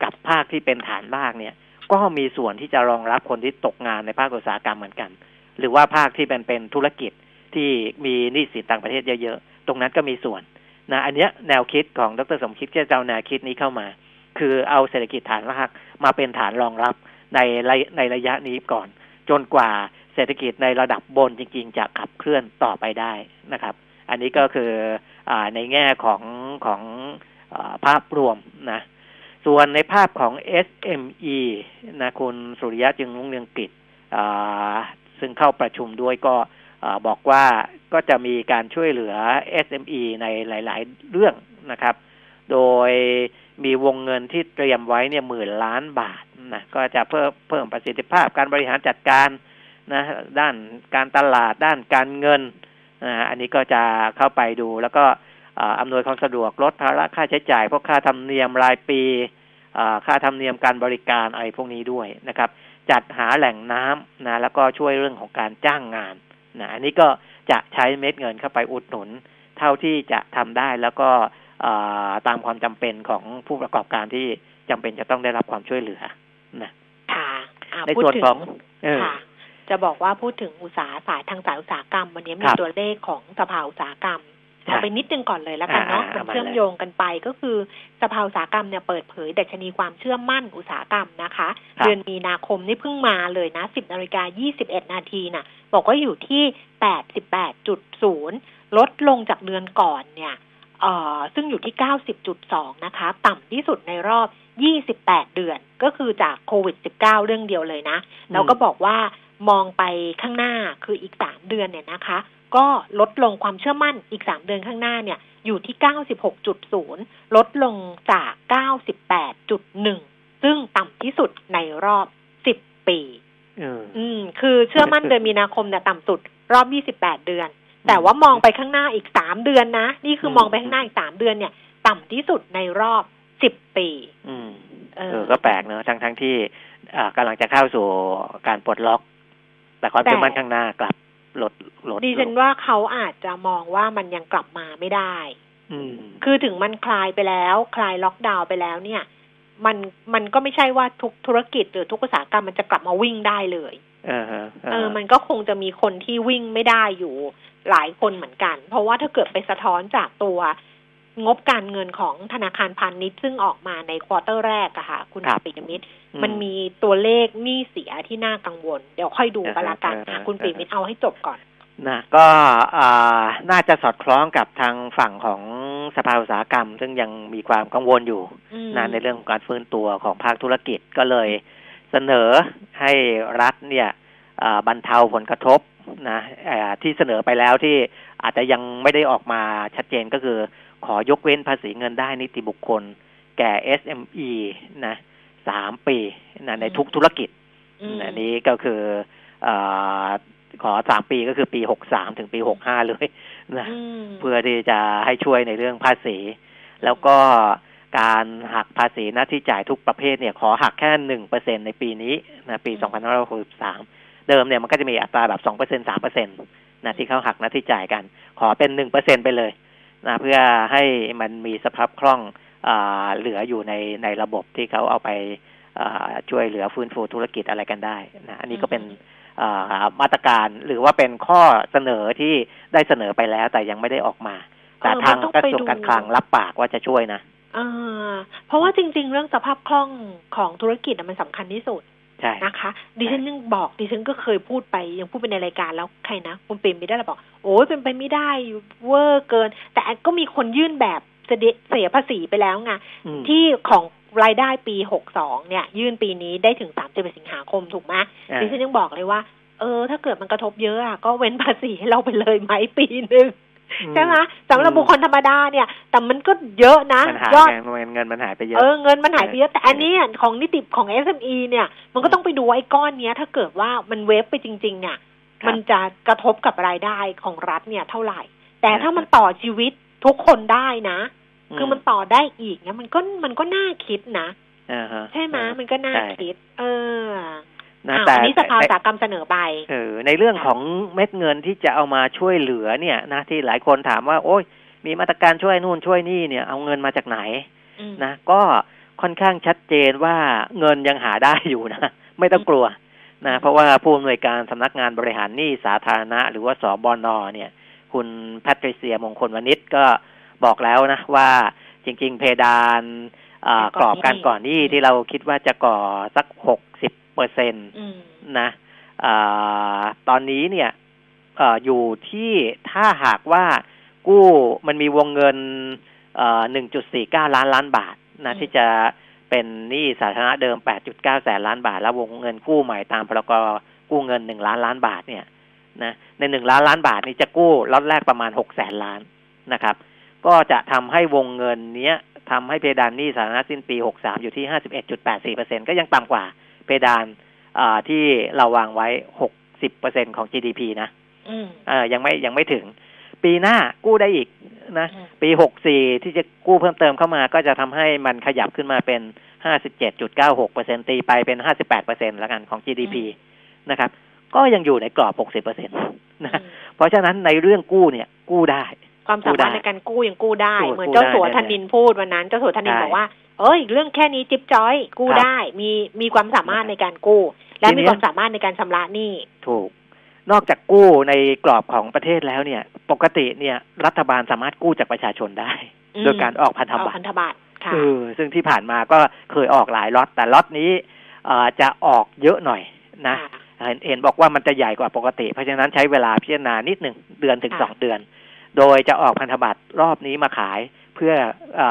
กับภาคที่เป็นฐานรากเนี่ย ก็มีส่วนที่จะรองรับคนที่ตกงานในภาคอุตสาหกรรมเหมือนกัน หรือว่าภาคที่เป็นเป็นธุรกิจที่มีหนี้สินต่างประเทศเยอะๆ ตรงนั้นก็มีส่วนนะอันเนี้ยแนวคิดของดรสมคิดที่จะเอาแนวคิดนี้เข้ามา คือเอาเศรษฐกิจฐานรากมาเป็นฐานรองรับในในระยะนี้ก่อน จนกว่าเศรษฐกิจในระดับบนจริง ๆ จะขับเคลื่อนต่อไปได้นะครับ อันนี้ก็คืออในแง่ของของอภาพรวมนะส่วนในภาพของ SME นะคุณสุริยะจึงรุ่งเรืองกิจอ่าซึ่งเข้าประชุมด้วยก็ บอกว่าก็จะมีการช่วยเหลือ SME ในหลาย ๆ เรื่องนะครับ โดยมีวงเงินที่เตรียมไว้เนี่ยหมื่นล้านบาทนะก็จะเพิ่มเพิ่มประสิทธิภาพการบริหารจัดการนะด้านการตลาดด้านการเงินนะอันนี้ก็จะเข้าไปดูแล้วก็อำนวยความสะดวกลดภาระค่าใช้จ่ายพวกค่าธรรมเนียมรายปีค่าธรรมเนียมการบริการอะไรพวกนี้ด้วยนะครับ จัดหาแหล่งน้ำนะแล้วก็ช่วยเรื่องของการจ้างงาน นะอันนี้ก็จะใช้เม็ดเงินเข้าไปอุดหนุน เท่าที่จะทำได้แล้วก็อ่าตามความจำเป็นของผู้ประกอบการที่จำเป็นจะต้องได้รับความช่วยเหลือนะค่ะอ่าในพูดส่วนถึงของเออค่ะจะบอกว่าพูดถึงอุตสาหสายทางสายอุตสาหกรรม วันนี้คมีรับตัวเลขของสภาอุตสาหกรรมครับเอาไปนิดนึงก่อนเลยแล้วกันเนาะอ่ามันเอามาเชื่อมเลยโยงกันไปก็คือสภาอุตสาหกรรมเนี่ยเปิดเผยดัชนีความเชื่อมั่นอุตสาหกรรมนะคะครับเดือนมีนาคมนี่เพิ่งมาเลยนะ 10นาฬิกา21นาทีน่ะ บอกว่าอยู่ที่ 88.0 ลดลงจากเดือนก่อนเนี่ยเออซึ่งอยู่ที่ 90.2 นะคะ ต่ำที่สุดในรอบ 28 เดือน ก็คือจากโควิด 19 เรื่องเดียวเลยนะ แล้วก็บอกว่ามองไปข้างหน้าคืออีก 3 เดือนเนี่ยนะคะ ก็ลดลงความเชื่อมั่นอีก 3 เดือนข้างหน้าเนี่ย อยู่ที่ 96.0 ลดลงจาก 98.1 ซึ่งต่ำที่สุดในรอบ 10 ปี อออืม คือเชื่อมั่นเดือนมีนาคมเนี่ยต่ำสุด รอบ28เดือน แต่ว่ามองไปข้างหน้าอีก3เดือนนะ นี่คือมองไปข้างหน้าอีก3เดือนเนี่ย ต่ำที่สุดในรอบ10ปี อืมเอเอออ ก็แปลกเนอะทั้งทั้งที่อ่ากำลังจะเข้าสู่การปลดล็อก แต่ความเชื่อมั่นข้างหน้ากลับลดลดดิฉันลงว่าเขาอาจจะมองว่ามันยังกลับมาไม่ได้ อืม คือถึงมันคลายไปแล้ว คลายล็อกดาวน์ไปแล้วเนี่ย มันมันก็ไม่ใช่ว่าทุกธุรกิจหรือทุกอุตสาหกรรมมันจะกลับมาวิ่งได้เลยเออฮะเออ มันก็คงจะมีคนที่วิ่งไม่ได้อยู่หลายคนเหมือนกัน เพราะว่าถ้าเกิดไปสะท้อนจากตัวงบการเงินของธนาคารพาณิชย์ซึ่งออกมาในควอเตอร์แรกอะค่ะ คุณครับปิยมิตรอืมันมีตัวเลขหนี้เสียที่น่ากังวล เดี๋ยวค่อยดูกันละกันเออเอออะคุณเออปิยมิตรเอาให้จบก่อน นะก็อ่าน่าจะสอดคล้องกับทางฝั่งของสภาอุตสาหกรรม ซึ่งยังมีความกังวลอยู่อืมนะในเรื่องของการฟื้นตัวของภาคธุรกิจก็เลยเสนอให้รัฐเนี่ยอ่าบรรเทาผลกระทบนะอ่าที่เสนอไปแล้วที่อาจจะยังไม่ได้ออกมาชัดเจนก็คือ ขอยกเว้นภาษีเงินได้นิติบุคคล แก่ SME นะสามปีนะในทุกธุรกิจอืมอันนี้ก็คืออา ขอสามปีก็คือปีหกสามถึงปีหกห้าเลยนะอืมเพื่อที่จะให้ช่วยในเรื่องภาษี แล้วก็การหักภาษีหน้าที่จ่ายทุกประเภทเนี่ย ขอหักแค่หนึ่งเปอร์เซ็นในปีนี้นะปีสองพันห้าร้อยหกสิบสามเดิมเนี่ยมันก็จะมีอัตราแบบสองเปอร์เซ็นสามเปอร์เซ็นตนะที่เขาหักหน้าที่จ่ายกัน ขอเป็นหนึ่งเปอร์เซ็นไปเลยนะเพื่อให้มันมีสภาพคล่องอาเหลืออยู่ในในระบบที่เขาเอาไปอ่าช่วยเหลือฟื้นฟูธุรกิจอะไรกันได้นะอันนี้ก็เป็นอ่า มาตรการหรือว่าเป็นข้อเสนอที่ได้เสนอไปแล้วแต่ยังไม่ได้ออกมา แต่เออทางมันต้องกระไปทรวงดูการคลังรับปากว่าจะช่วยนะอ่าเพราะว่าจริง ๆ เรื่องสภาพคล่องของธุรกิจอะมันสำคัญที่สุดใช่นะคะดิฉันยังบอกดิฉันก็เคยพูดไปยังพูดไปในรายการแล้วใครนะคุณเป็นไม่ได้เราบอก โอ้ยเป็นไปไม่ได้เวอร์เกิน แต่ก็มีคนยื่นแบบเสดเสียภาษีไปแล้วไงอืมที่ของ รายได้ปีหกสองเนี่ย ยื่นปีนี้ได้ถึงสามสิบสิงหาคมถูกไหมอ่าดิฉันยังบอกเลยว่า เออ ถ้าเกิดมันกระทบเยอะอะก็เว้นภาษีให้เราไปเลยไหมปีหนึ่งใช่ไหมสำหรับบุคคลธรรมดาเนี่ย แต่มันก็เยอะนะมันหายยอดไงมันเงินมันหายไปเยอะเออเงินมันหายไปเยอะแต่อันนี้อะของนิติของ SME เนี่ย มันก็ต้องไปดูว่าไอ้ก้อนเนี้ย ถ้าเกิดว่ามันเวฟไปจริงๆเนี่ยครับมันจะกระทบกับรายได้ของรัฐเนี่ยเท่าไหร่ แต่ครับถ้ามันต่อชีวิตทุกคนได้นะ คือมันต่อได้อีกเนี่ยมันก็มันก็น่าคิดนะอ่าฮะใช่ไหมมันก็น่าใช่คิด เออนะอ้าวแต่อันนี้สภาอุตแต่สาหกรรมเสนอไปเออในเรื่องของเม็ดเงินที่จะเอามาช่วยเหลือเนี่ยนะที่หลายคนถามว่า โอ้ยมีมาตรการช่วยนู่นช่วยนี่เนี่ย เอาเงินมาจากไหนอืมนะก็ค่อนข้างชัดเจนว่าเงินยังหาได้อยู่นะ ไม่ต้องกลัวนะเพราะว่าผู้อำนวยการสำนักงานบริหารหนี้สาธารณะ หรือว่าสบนเนี่ย คุณแพทริเซียมงคลวณิชก็ บอกแล้วนะว่าจริง ๆ เพดานเอ่อกรอบการก่อนหนี้ที่เราคิดว่าจะก่อสักหกสิบเปอร์เซ็นตอืมนะอาตอนนี้เนี่ยเอออยู่ที่ถ้าหากว่ากู้มันมีวงเงินหนึ่งจุดสี่เก้าล้านล้านบาทนะอืมที่จะเป็นหนี้สาธารณะเดิมแปดจุดเก้าแสนล้านบาท แล้ววงเงินกู้ใหม่ตามพรกกู้เงินหนึ่งล้านล้านบาทเนี่ยนะในหนึ่งล้านล้านบาทนี่จะกู้ล็อตแรกประมาณหกแสนล้านนะครับ ก็จะทำให้วงเงินเนี้ยทำให้เพดานหนี้สาธารณะสิ้นปีหกสามอยู่ที่ห้าสิบเอ็ดจุดแปดสี่เปอร์เซ็นก็ยังต่ำกว่าเพดานอ่าที่เราวางไว้หกสิบเปอร์เซ็นของ GDP นะอืมเออยังไม่ยังไม่ถึง ปีหน้ากู้ได้อีกนะอืมปีหกสี่ที่จะกู้เพิ่มเติมเข้ามา ก็จะทำให้มันขยับขึ้นมาเป็นห้าสิบเจ็ดจุดเก้าหกเปอร์เซ็นตีไปเป็นห้าสิบแปดเปอร์เซ็นแล้วกันของ GDP นะครับ ก็ยังอยู่ในกรอบหกสิบเปอร์เซ็นตนะอืมเพราะฉะนั้นในเรื่องกู้เนี่ยกู้ได้ ความสามารถในการกู้ยังกู้ได้กู้เหมือนกู้เจ้าสัวได้ธนินพูดวันนั้น เจ้าสัวธนินใช่บอกว่า เอ้ย เรื่องแค่นี้จิ๊บจ้อย กู้ครับได้ มีมีความสามารถในการกู้ และทีเนี้มียความสามารถในการชำระหนี้ถูก นอกจากกู้ในกรอบของประเทศแล้วเนี่ย ปกติเนี่ย รัฐบาลสามารถกู้จากประชาชนได้อืมโดยการออกพันธเอาบัตรพันธบัตรค่ะเออซึ่งที่ผ่านมาก็เคยออกหลายล็อตแต่ล็อตนี้เอ่อจะออกเยอะหน่อยนะค่ะเห็นเห็นบอกว่ามันจะใหญ่กว่าปกติ เพราะฉะนั้นใช้เวลาพิจารณานิดหนึ่งเดือนถึงค่ะสองเดือน โดยจะออกพันธบัตรรอบนี้มาขายเพื่อเอ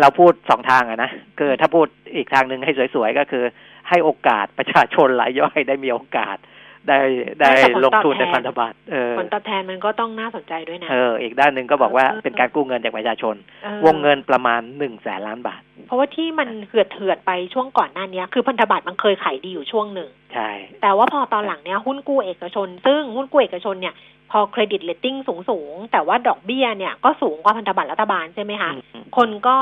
เราพูดสองทางอะนะคือถ้าพูดอีกทางหนึ่งให้สวยๆ ก็คือ ให้โอกาสประชาชนรายย่อยได้มีโอกาส ได้ได้ลงทุนในพันธบัตรเออผลตอบแทนมันก็ต้องน่าสนใจด้วยนะเอออีกด้านหนึ่งก็บอกว่าเออเป็นการกู้เงินจากประชาชนออวงเงินประมาณหนึ่งแสนล้านบาท เพราะว่าที่มันเหือดเถือดๆไปช่วงก่อนหน้านี้คือพันธบัตรมันเคยขายดีอยู่ช่วงหนึ่งใช่แต่ว่าพอตอนหลังเนี้ยหุ้นกู้เอกชน ซึ่งหุ้นกู้เอกชนเนี่ยพอ credit rating สูงสูงๆแต่ว่าดอกเบี้ยเนี่ยก็สูงกว่าพันธบัตรรัฐบาลใช่ไหมคะอืมคนก็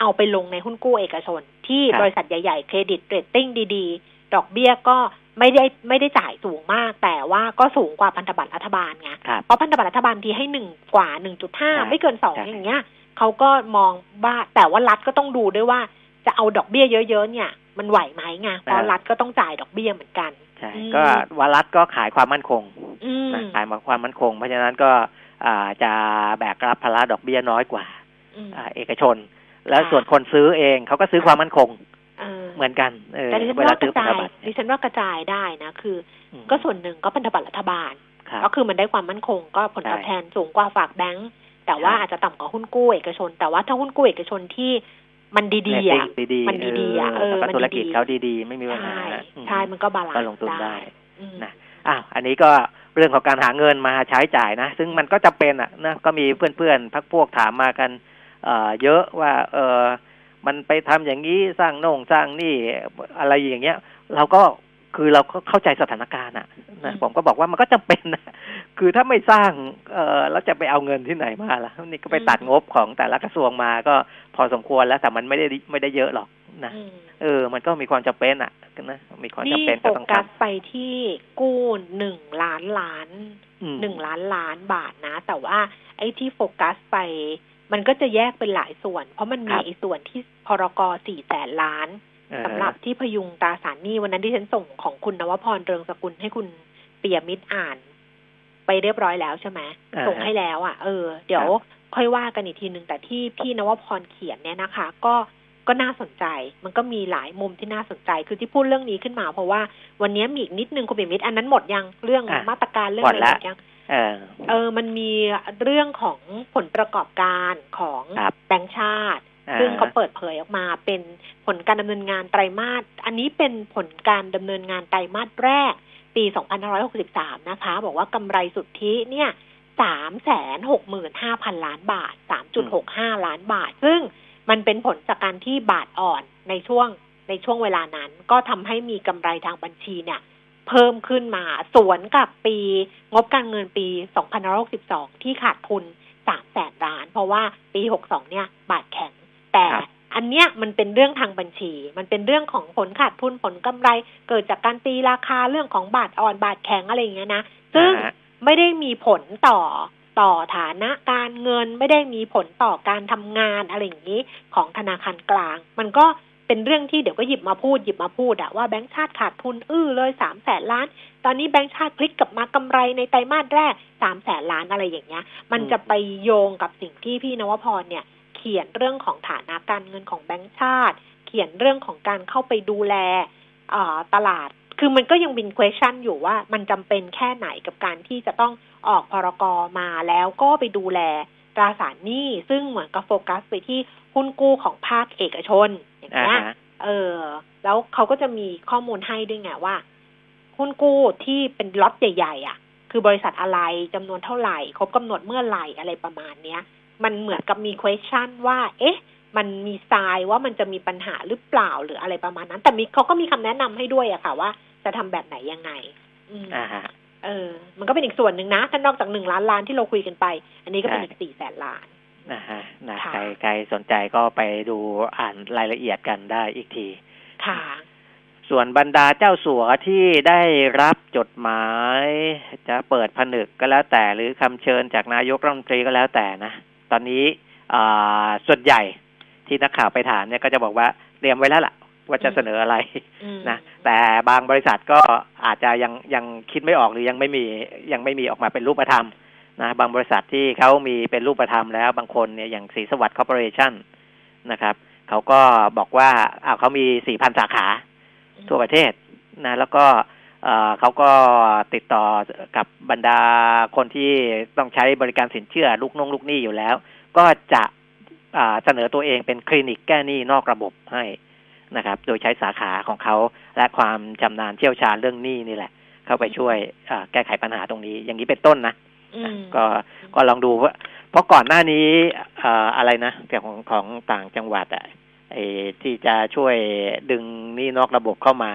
เอาไปลงในหุ้นกู้เอกชน ที่ครับบริษัทใหญ่ๆ credit rating ดี ๆ ดอกเบี้ยก็ ไม่ได้ไม่ได้จ่ายสูงมาก แต่ว่าก็สูงกว่าพันธบัตรรัฐบาลไงครับเพราะพันธบัตรรัฐบาลทีให้หนึ่งกว่าหนึ่งจุดห้าใช่ไม่เกินสองใช่อย่างเงี้ยเขาก็มองว่าแต่ว่ารัฐก็ต้องดูด้วยว่าจะเอาดอกเบี้ยเยอะๆเนี่ย มันไหวไหมไงเพราะรัฐก็ต้องจ่ายดอกเบี้ยเหมือนกันใช่อืมก็วารัฐก็ขายความมั่นคงอืมนะขายมาความมั่นคง เพราะฉะนั้นก็อ่าจะแบกรับภาระดอกเบี้ยน้อยกว่าอืมอ่าเอกชน แล้วค่ะส่วนคนซื้อเองเขาก็ซื้อความมั่นคง เออเหมือนกันเออแต่ดิฉันเวลาว่ากซื้อระพันจาธยบัตรดิฉันว่ากระจายได้นะ คืออืมก็ส่วนหนึ่งก็พันธบัตรรัฐบาลครับก็คือมันได้ความมั่นคง ก็ผลตอบใช่แทนสูงกว่าฝากแบงก์แต่ว่าใช่อาจจะต่ำกว่าหุ้นกู้เอกชน แต่ว่าถ้าหุ้นกู้เอกชนที่มันดีๆอะเรตติ้งดีๆมันดีๆอะเออแล้วก็มันธุรกิจดีๆเขาดีๆ ไม่มีปัญหาใช่อืมใช่มันก็ balance ก็ลงทุนได้อืมนะอ้าวอันนี้ก็เรื่องของการหาเงินมาใช้จ่ายนะ ซึ่งมันก็จำเป็นอะนะก็มีเพื่อนๆพรรคพวกถามมากัน เอ่อเยอะว่า เออ มันไปทำอย่างนี้สร้างโน่นสร้างนี่อะไรอย่างเงี้ย เราก็คือเราก็เข้าใจสถานการณ์อะนะอืมผมก็บอกว่ามันก็จำเป็นนะคือถ้าไม่สร้างเออแล้วจะไปเอาเงินที่ไหนมาล่ะนี่ก็ไปตัดงบของแต่ละกระทรวงมาก็พอสมควรแล้วแต่มันไม่ได้ไม่ได้เยอะหรอกนะอืมเออ มันก็มีความจำเป็นอะนะมีความนี่จำเป็นโฟก็ต้องกัสทำไปที่กู้หนึ่งล้านล้านอืมหนึ่งล้านล้านบาทนะ แต่ว่าไอ้ที่โฟกัสไป มันก็จะแยกเป็นหลายส่วน เพราะมันมีครับไอ้ส่วนที่พรกสี่แสนล้านเออสำหรับที่พยุงตราสารหนี้วันนั้นที่ฉันส่งของคุณนวพรเรืองสกุลให้คุณเปียมิตรอ่าน ไปเรียบร้อยแล้วใช่ไหมอ่าส่งให้แล้วอะเออเดี๋ยวครับค่อยว่ากันอีกทีหนึ่งแต่ที่พี่นวพรเขียนเนี่ยนะคะ ก็ก็น่าสนใจ มันก็มีหลายมุมที่น่าสนใจ คือที่พูดเรื่องนี้ขึ้นมา เพราะว่าวันนี้มีอีกนิดนึงคุณปิ่มมิตรอันนั้นหมดยังเรื่องอะมาตรการเรื่องหมอะดไรละหมดยัง เออเออ มันมีเรื่องของผลประกอบการของครับแบงก์ชาติอ่าซึ่งเขาเปิดเผยออกมาเป็นผลการดำเนินงานไตรมาส อันนี้เป็นผลการดำเนินงานไตรมาสแรก ปี 2563 นะคะ บอกว่ากำไรสุทธิเนี่ย 365,000 ล้านบาท 3.65 ล้านบาท ซึ่งมันเป็นผลจากการที่บาทอ่อนในช่วงในช่วงเวลานั้น ก็ทำให้มีกำไรทางบัญชีเนี่ย เพิ่มขึ้นมา สวนกับปีงบการเงินปี 2562 ที่ขาดทุน 3 แสนล้าน เพราะว่าปี 62 เนี่ย บาทแข็ง แต่ครับอันเนี้ยมันเป็นเรื่องทางบัญชี มันเป็นเรื่องของผลขาดทุนผลกำไร เกิดจากการตีราคาเรื่องของบาทอ่อนบาทแข็งอะไรอย่างเงี้ยนะ ซึ่งอ่าฮะไม่ได้มีผลต่อต่อฐานะการเงินไม่ได้มีผลต่อการทำงานอะไรอย่างนี้ของธนาคารกลาง มันก็ เป็นเรื่องที่เดี๋ยวก็หยิบมาพูดหยิบมาพูดอะว่าแบงก์ชาติขาดทุนอื้อเลยสามแสนล้าน ตอนนี้แบงก์ชาติพลิกกลับมากำไรในไตรมาสแรกสามแสนล้านอะไรอย่างเงี้ย มันจะไปโยงกับสิ่งที่พี่นวพรเนี่ย เขียนเรื่องของฐานะการเงินของแบงก์ชาติ เขียนเรื่องของการเข้าไปดูแลตลาด คือมันก็ยังเป็น question อยู่ว่ามันจำเป็นแค่ไหนกับการที่จะต้องออกพรกรมาแล้วก็ไปดูแล ตราสารหนี้ซึ่งเหมือนกับโฟกัสไปที่หุ้นกู้ของภาคเอกชนอย่างอ่าเงี้ยฮะเออ แล้วเขาก็จะมีข้อมูลให้ด้วยไงว่า หุ้นกู้ที่เป็นล็อตใหญ่ๆอะ คือบริษัทอะไรจำนวนเท่าไหร่ ครบกำหนดเมื่อไหร่อะไรประมาณเนี้ย มันเหมือนกับมี question ว่า เอ๊ะ มันมีทรายว่ามันจะมีปัญหาหรือเปล่าหรืออะไรประมาณนั้น แต่มีเขาก็มีคำแนะนำให้ด้วยอะค่ะว่า จะทำแบบไหนยังไงอืมอ่าฮะ เออ มันก็เป็นอีกส่วนหนึ่งนะ ถ้านอกจากหนึ่งล้านล้านที่เราคุยกันไป อันนี้ก็เป็นใช่อีกสี่แสนล้านนะฮะนะค่ะใครใครสนใจก็ไปดูอ่านรายละเอียดกันได้อีกที ค่ะ ส่วนบรรดาเจ้าสัวที่ได้รับจดหมาย จะเปิดผนึกก็แล้วแต่ หรือคำเชิญจากนายกรัฐมนตรีก็แล้วแต่นะ ตอนนี้อ่าส่วนใหญ่ที่นักข่าวไปถามเนี่ยก็จะบอกว่าเตรียมไว้แล้วล่ะ ว่าจะเสนออะไรอืมนะแต่บางบริษัทก็อาจจะยังยังคิดไม่ออกหรือยังไม่มียังไม่มีออกมาเป็นรูปธรรมนะบางบริษัทที่เขามีเป็นรูปธรรมแล้ว บางคนเนี่ยอย่างสีสวัสดิ์คอร์ปอเรชั่นนะครับเขาก็บอกว่าอ้าวเขามีสี่พันสาขาทั่วประเทศนะแล้วก็เอ่อเขาก็ติดต่อกับบรรดาคนที่ต้องใช้บริการสินเชื่อลูกน้องลูกหนี้อยู่แล้ว ก็จะอ่าเสนอตัวเองเป็นคลินิกแก้หนี้นอกระบบให้ นะครับ โดยใช้สาขาของเขาและความชำนาญเชี่ยวชาญเรื่องหนี้นี่แหละ เข้าไปช่วยอ่าแก้ไขปัญหาตรงนี้ อย่างนี้เป็นต้นนะอืมก็ก็ลองดูว่าเพราะก่อนหน้านี้เอ่ออะไรนะเกี่ยวของของต่างจังหวัดอะไอ้ที่จะช่วยดึงหนี้นอกระบบเข้ามา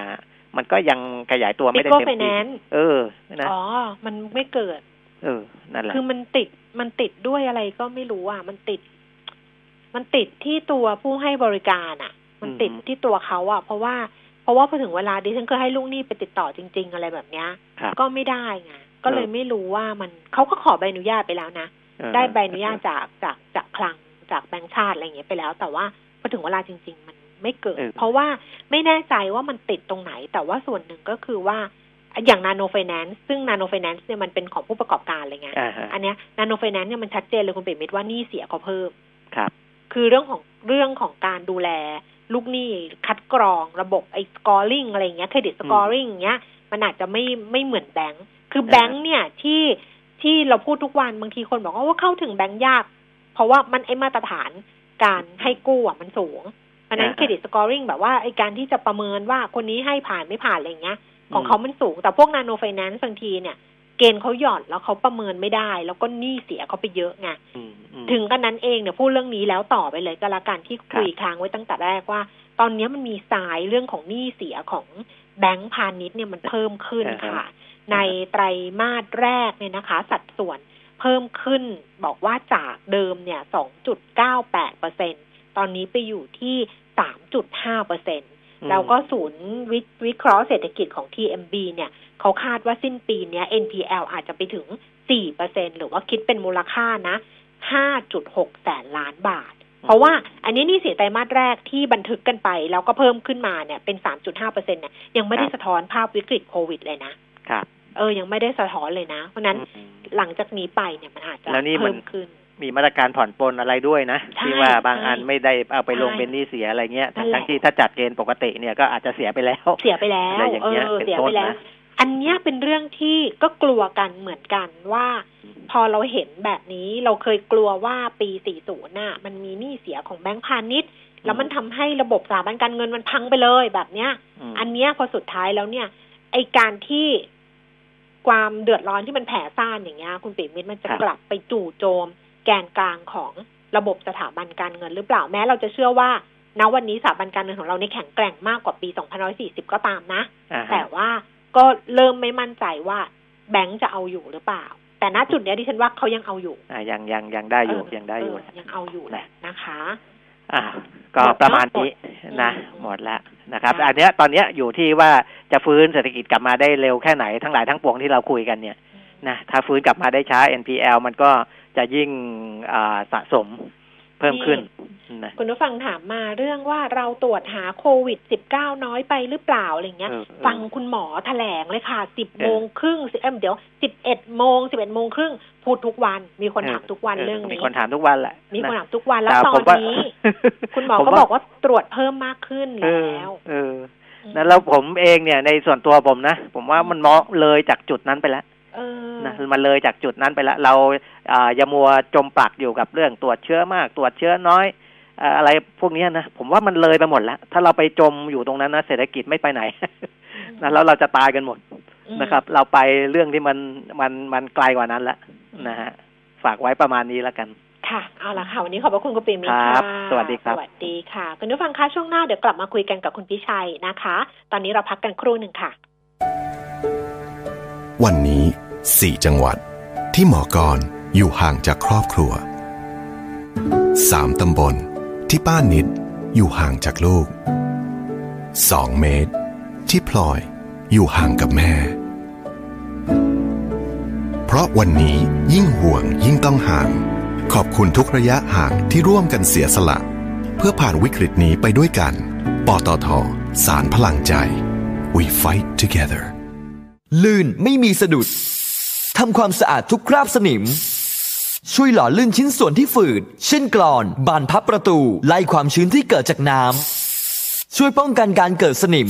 มันก็ยังขยายตัวไม่ได้ Pico เต็มที่ Finance เออนะอ๋อ มันไม่เกิด เออ นั่นแหละ คือมันติด มันติดด้วยอะไรก็ไม่รู้อะ มันติด มันติดที่ตัวผู้ให้บริการอะ มันติดที่ตัวเขาอะเพราะว่าเพราะว่าพอถึงเวลาดิฉันเคยให้ลูกหนี้ไปติดต่อจริง ๆ อะไรแบบเนี้ยครับก็ไม่ได้ไงก็เลยเออไม่รู้ว่ามันเขาก็ขอใบอนุญาตไปแล้วนะเออได้ใบอนุญาตจากจากจากคลังจากแบงก์ชาติอะไรอย่างเงี้ยไปแล้ว แต่ว่าพอถึงเวลาจริง ๆ มันไม่เกิดเออเพราะว่าไม่แน่ใจว่ามันติดตรงไหน แต่ว่าส่วนหนึ่งก็คือว่าอย่างนาโนไฟแนนซ์ซึ่งนาโนไฟแนนซ์เนี่ยมันเป็นของผู้ประกอบการเลยไงอ่าฮะอันเนี้ยนาโนไฟแนนซ์เนี่ยมันชัดเจนเลยคุณเปรมมิตรว่าหนี้เสียเขาเพิ่มครับ คือเรื่องของเรื่องของการดูแล ลูกหนี้คัดกรองระบบไอ้ scoring อะไรอย่างเงี้ย credit scoring เงี้ย มันอาจจะไม่ไม่เหมือนแบงค์คือแบงค์เนี่ยที่ที่เราพูดทุกวันบางทีคนบอกว่าว่าเข้าถึงแบงค์ยาก เพราะว่ามันไอ้มาตรฐานการให้กู้อะมันสูงเพราะฉะนั้นอ่า credit scoring แบบว่าไอ้การที่จะประเมินว่าคนนี้ให้ผ่านไม่ผ่านอะไรอย่างเงี้ย ของอืมเขามันสูง แต่พวก nano finance บางทีเนี่ย เกณฑ์เขาหย่อนแล้วเขาประเมินไม่ได้ แล้วก็หนี้เสียเขาไปเยอะไงอืมอืมถึงกันนั้นเองเนี่ยพูดเรื่องนี้แล้วต่อไปเลยก็แล้วกันที่คุยค้างไว้ตั้งแต่แรกว่า ตอนนี้มันมีสายเรื่องของหนี้เสียของแบงก์พาณิชย์เนี่ยมันเพิ่มขึ้นอ่าฮะค่ะ ในไตรมาสแรกเนี่ยนะคะ สัดส่วนเพิ่มขึ้นบอกว่าจากเดิมเนี่ย 2.98เปอร์เซ็นตอนนี้ไปอยู่ที่ 3.5เปอร์เซ็นอืม แล้วก็ศูนย์วิวิเคราะห์เศรษฐกิจของ TMB เนี่ยเขาคาดว่าสิ้นปีเนี้ย NPL อาจจะไปถึง 4%หรือว่าคิดเป็นมูลค่านะ 5.6 แสนล้านบาท เพราะว่าอันนี้นี่เสียไตรมาสแรกที่บันทึกกันไป แล้วก็เพิ่มขึ้นมาเนี่ยเป็น 3.5%เนี่ยยังไม่ได้ครับสะท้อนภาพวิกฤตโควิดเลยนะครับเออยังไม่ได้สะท้อนเลยนะ เพราะฉะนั้นอืมหลังจากนี้ไปเนี่ยมันอาจจะแล้วนี่มันเพิ่มขึ้น มีมาตรการผ่อนปลนอะไรด้วยนะใช่ที่ว่าบางใช่อันไม่ได้เอาไปลงใช่เป็นหนี้เสียอะไรเงี้ยนั่นแหละทั้งที่ถ้าจัดเกณฑ์ปกติเนี่ยก็อาจจะเสียไปแล้ว เสียไปแล้วอะไรอย่างเอเงี้ยอเป็นเสียต้ไปนแล้วนะอันเนี้ยเป็นเรื่องที่ก็กลัวกันเหมือนกันว่า พอเราเห็นแบบนี้เราเคยกลัวว่าปี 40 น่ะ มันมีหนี้เสียของแบงก์พาณิชย์แล้วมันทำให้ระบบสถาบันการเงินมันพังไปเลยแบบเนี้ยมอันเนี้ยพอสุดท้ายแล้วเนี่ย ไอการที่ความเดือดร้อนที่มันแผ่ซ่านอย่างเงี้ยคุณปิ่มมิตรมันจะครับกลับไปจู่โจม แกนกลางของระบบสถาบันการเงินหรือเปล่าแม้เราจะเชื่อว่าณวันนี้สถาบันการเงินของเราในยแข็งแกร่งมากกว่าปี 2540 ก็ตามนะอ่าฮะแต่ว่าก็เริ่มไม่มั่นใจว่าแบงก์จะเอาอยู่หรือเปล่า แต่ณจุดเนี้ยดิฉันว่าเขายังเอาอยู่อ่ายังยังยังได้อยู่เยังได้อยู่เยังเอาอยู่แหละนะคะ อ่า ก็ประมาณนี้หมดนะอืมหมดแล้วนะครับค่ะอันเนี้ยตอนเนี้ยอยู่ที่ว่าจะฟื้นเศรษฐกิจกลับมาได้เร็วแค่ไหนทั้งหลายทั้งปวงที่เราคุยกันเนี่ย นะถ้าฟื้นกลับมาได้ช้า NPL มันก็จะยิ่งอ่าสะสมเพิ่มขึ้นนะคุณผู้ฟังถามมาเรื่องว่าเราตรวจหาโควิด19น้อยไปหรือเปล่าอะไรเงี้ยเออเออฟังคุณหมอแถลงเลยค่ะ10เออโมงครึ่งเอ้ยเดี๋ยว11โมง11โมงครึ่งพูดทุกวัน มีคนถามทุกวันเรื่องมีนี้คนถามทุกวันแหละมีคนนะถามทุกวันแล้วแต่ตอผนมว่านี้ คุณหมอผมก็ว่าบอกว่าตรวจเพิ่มมากขึ้นเอแล้อวเออนั้นแล้วผมเองเนี่ยในส่วนตัวผมนะ ผมว่ามันมองเลยจากจุดนั้นไปแล้วเออ นะมันเลยจากจุดนั้นไปแล้วเราอ่าอย่ามัวจมปลักอยู่กับเรื่องตรวจเชื้อมาก ตรวจเชื้อน้อยอ่าอะไรพวกเนี้ยนะผมว่ามันเลยไปหมดแล้ว ถ้าเราไปจมอยู่ตรงนั้นนะเศรษฐกิจไม่ไปไหนนะแล้วเราจะตายกันหมดอืมนะครับ เราไปเรื่องที่มันมันมันไกลกว่านั้นแล้วนะฮะฝากไว้ประมาณนี้แล้วกันค่ะ เอาละค่ะ วันนี้ขอบพระคุณคุณปิ่มมิตรครัค่ะบสวัสดีครับ สวัสดีค่ะ คุณผู้ฟังคะช่วงหน้าเดี๋ยวกลับมาคุยกันกับคุณพิชัยนะคะ ตอนนี้เราพักกันครู่หนึ่งค่ะ วันนี้ 4 จังหวัด ที่หมอกรอยู่ห่างจากครอบครัว 3 ตำบล ที่ป้านิดอยู่ห่างจากลูก 2 เมตร ที่พลอยอยู่ห่างกับแม่ เพราะวันนี้ยิ่งห่วงยิ่งต้องห่าง ขอบคุณทุกระยะห่างที่ร่วมกันเสียสละ เพื่อผ่านวิกฤตนี้ไปด้วยกัน ปตท สารพลังใจ we fight together ลื่นไม่มีสะดุดทำความสะอาดทุกคราบสนิม ช่วยหล่อลื่นชิ้นส่วนที่ฝืด เช่นกรอน บานพับประตู ไล่ความชื้นที่เกิดจากน้ำช่วยป้องกันการเกิดสนิม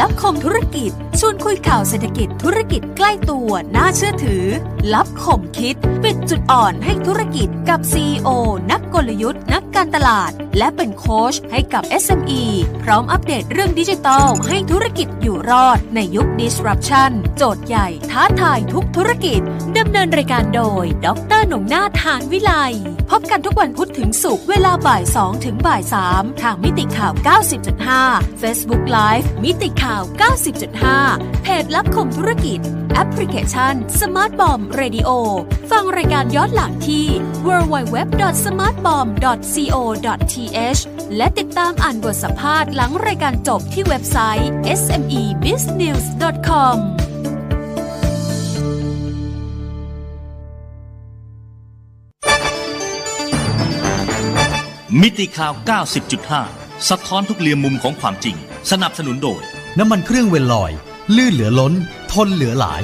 ลับคมธุรกิจ ชวนคุยข่าวเศรษฐกิจธุรกิจใกล้ตัว น่าเชื่อถือ ลับคมคิด ปิดจุดอ่อนให้ธุรกิจกับ CEO นักกลยุทธ์ นักการตลาด และเป็นโค้ชให้กับ SME พร้อมอัปเดตเรื่องดิจิทัล ให้ธุรกิจอยู่รอดในยุค disruption โจทย์ใหญ่ท้าทายทุกธุรกิจดำเนินรายการโดย ดรหนุ่มนาถานวิไลพบกันทุกวันพุธถึงศุกร์เวลาบ่าย2ถึงบ่าย3ทางมิติข่าว 90.5 Facebook Live มิติข่าว 90.5 เพจลับคมธุรกิจ แอปพลิเคชัน Smart Bomb Radio ฟังรายการย้อนหลังที่ www.smartbomb.co.th และติดตามอ่านบทสัมภาษณ์หลังรายการจบที่เว็บไซต์ smebiznews.com มิติข่าว 90.5 สะท้อนทุกเรียมมุมของความจริง สนับสนุนโดย น้ำมันเครื่องเวลลอย ลื่นเหลือล้น ทนเหลือหลาย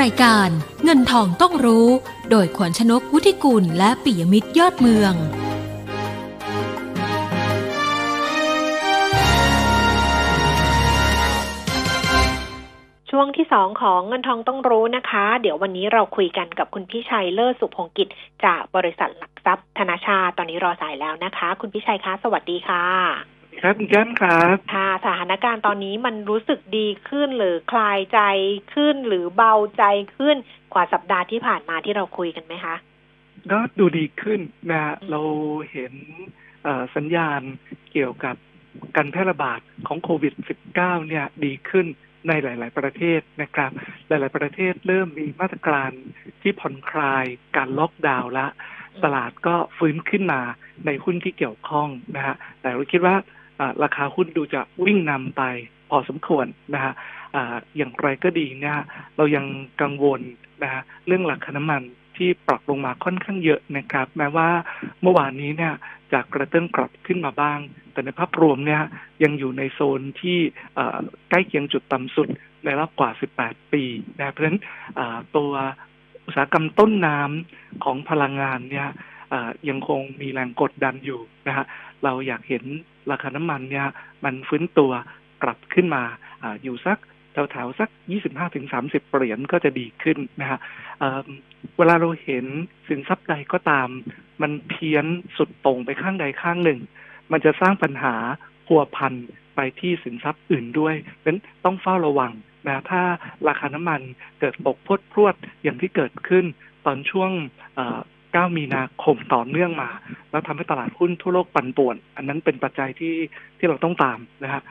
รายการเงินทองต้องรู้ โดยขวัญชนกวุฒิกุลและปิยมิตรยอดเมือง ที่สองของเงินทองต้องรู้นะคะ เดี๋ยววันนี้เราคุยกันกับคุณพิชัยเลิศสุพงกิจ จากบริษัทหลักทรัพย์ธนาชาติตอนนี้รอสายแล้วนะคะ คุณพิชัยคะสวัสดีค่ะ ครับคุณแก้มครับค่ะสถานการณ์ตอนนี้มันรู้สึกดีขึ้นหรือคลายใจขึ้นหรือเบาใจขึ้นกว่าสัปดาห์ที่ผ่านมาที่เราคุยกันไหมคะก็ดูดีขึ้นนะฮะเราเห็นเอ่อสัญญาณเกี่ยวกับการแพร่ระบาดของโควิด -19 เนี่ยดีขึ้น ในหลาย ๆ ประเทศนะครับ หลาย ๆ ประเทศเริ่มมีมาตรการที่ผ่อนคลายการล็อกดาวน์ละ ตลาดก็ฟื้นขึ้นมาในหุ้นที่เกี่ยวข้องนะฮะแต่เราคิดว่าราคาหุ้นดูจะวิ่งนำไปพอสมควรนะฮะอ่าอย่างไรก็ดีเนี่ยเรายังกังวลนะฮะเรื่องราคาน้ำมันที่ปรับลงมาค่อนข้างเยอะนะครับ แม้ว่าเมื่อวานนี้เนี่ย จากกระเตื้องกลับขึ้นมาบ้าง แต่ในภาพรวมเนี่ยยังอยู่ในโซนที่ใกล้เคียงจุดต่ำสุดในรอบกว่า 18 ปีนะเพราะฉะนั้นตัวอุตสาหกรรมต้นน้ำของพลังงานเนี่ยยังคงมีแรงกดดันอยู่นะฮะเราอยากเห็นราคาน้ำมันเนี่ยมันฟื้นตัวกลับขึ้นมาอาอยู่สัก แถวๆสัก 25-30 เหรียญก็จะดีขึ้นนะฮะเเวลาเราเห็นสินทรัพย์ใดก็ตาม มันเพี้ยนสุดตรงไปข้างใดข้างหนึ่ง มันจะสร้างปัญหาพัวพันไปที่สินทรัพย์อื่นด้วยเพราะฉะนั้นต้องเฝ้าระวังนะถ้าราคาน้ำมันเกิดตกพรวดพรวดอย่างที่เกิดขึ้นตอนช่วง9 มีนาคมต่อเนื่องมา แล้วทำให้ตลาดหุ้นทั่วโลกปั่นป่วน อันนั้นเป็นปัจจัยที่ที่เราต้องตามนะฮะ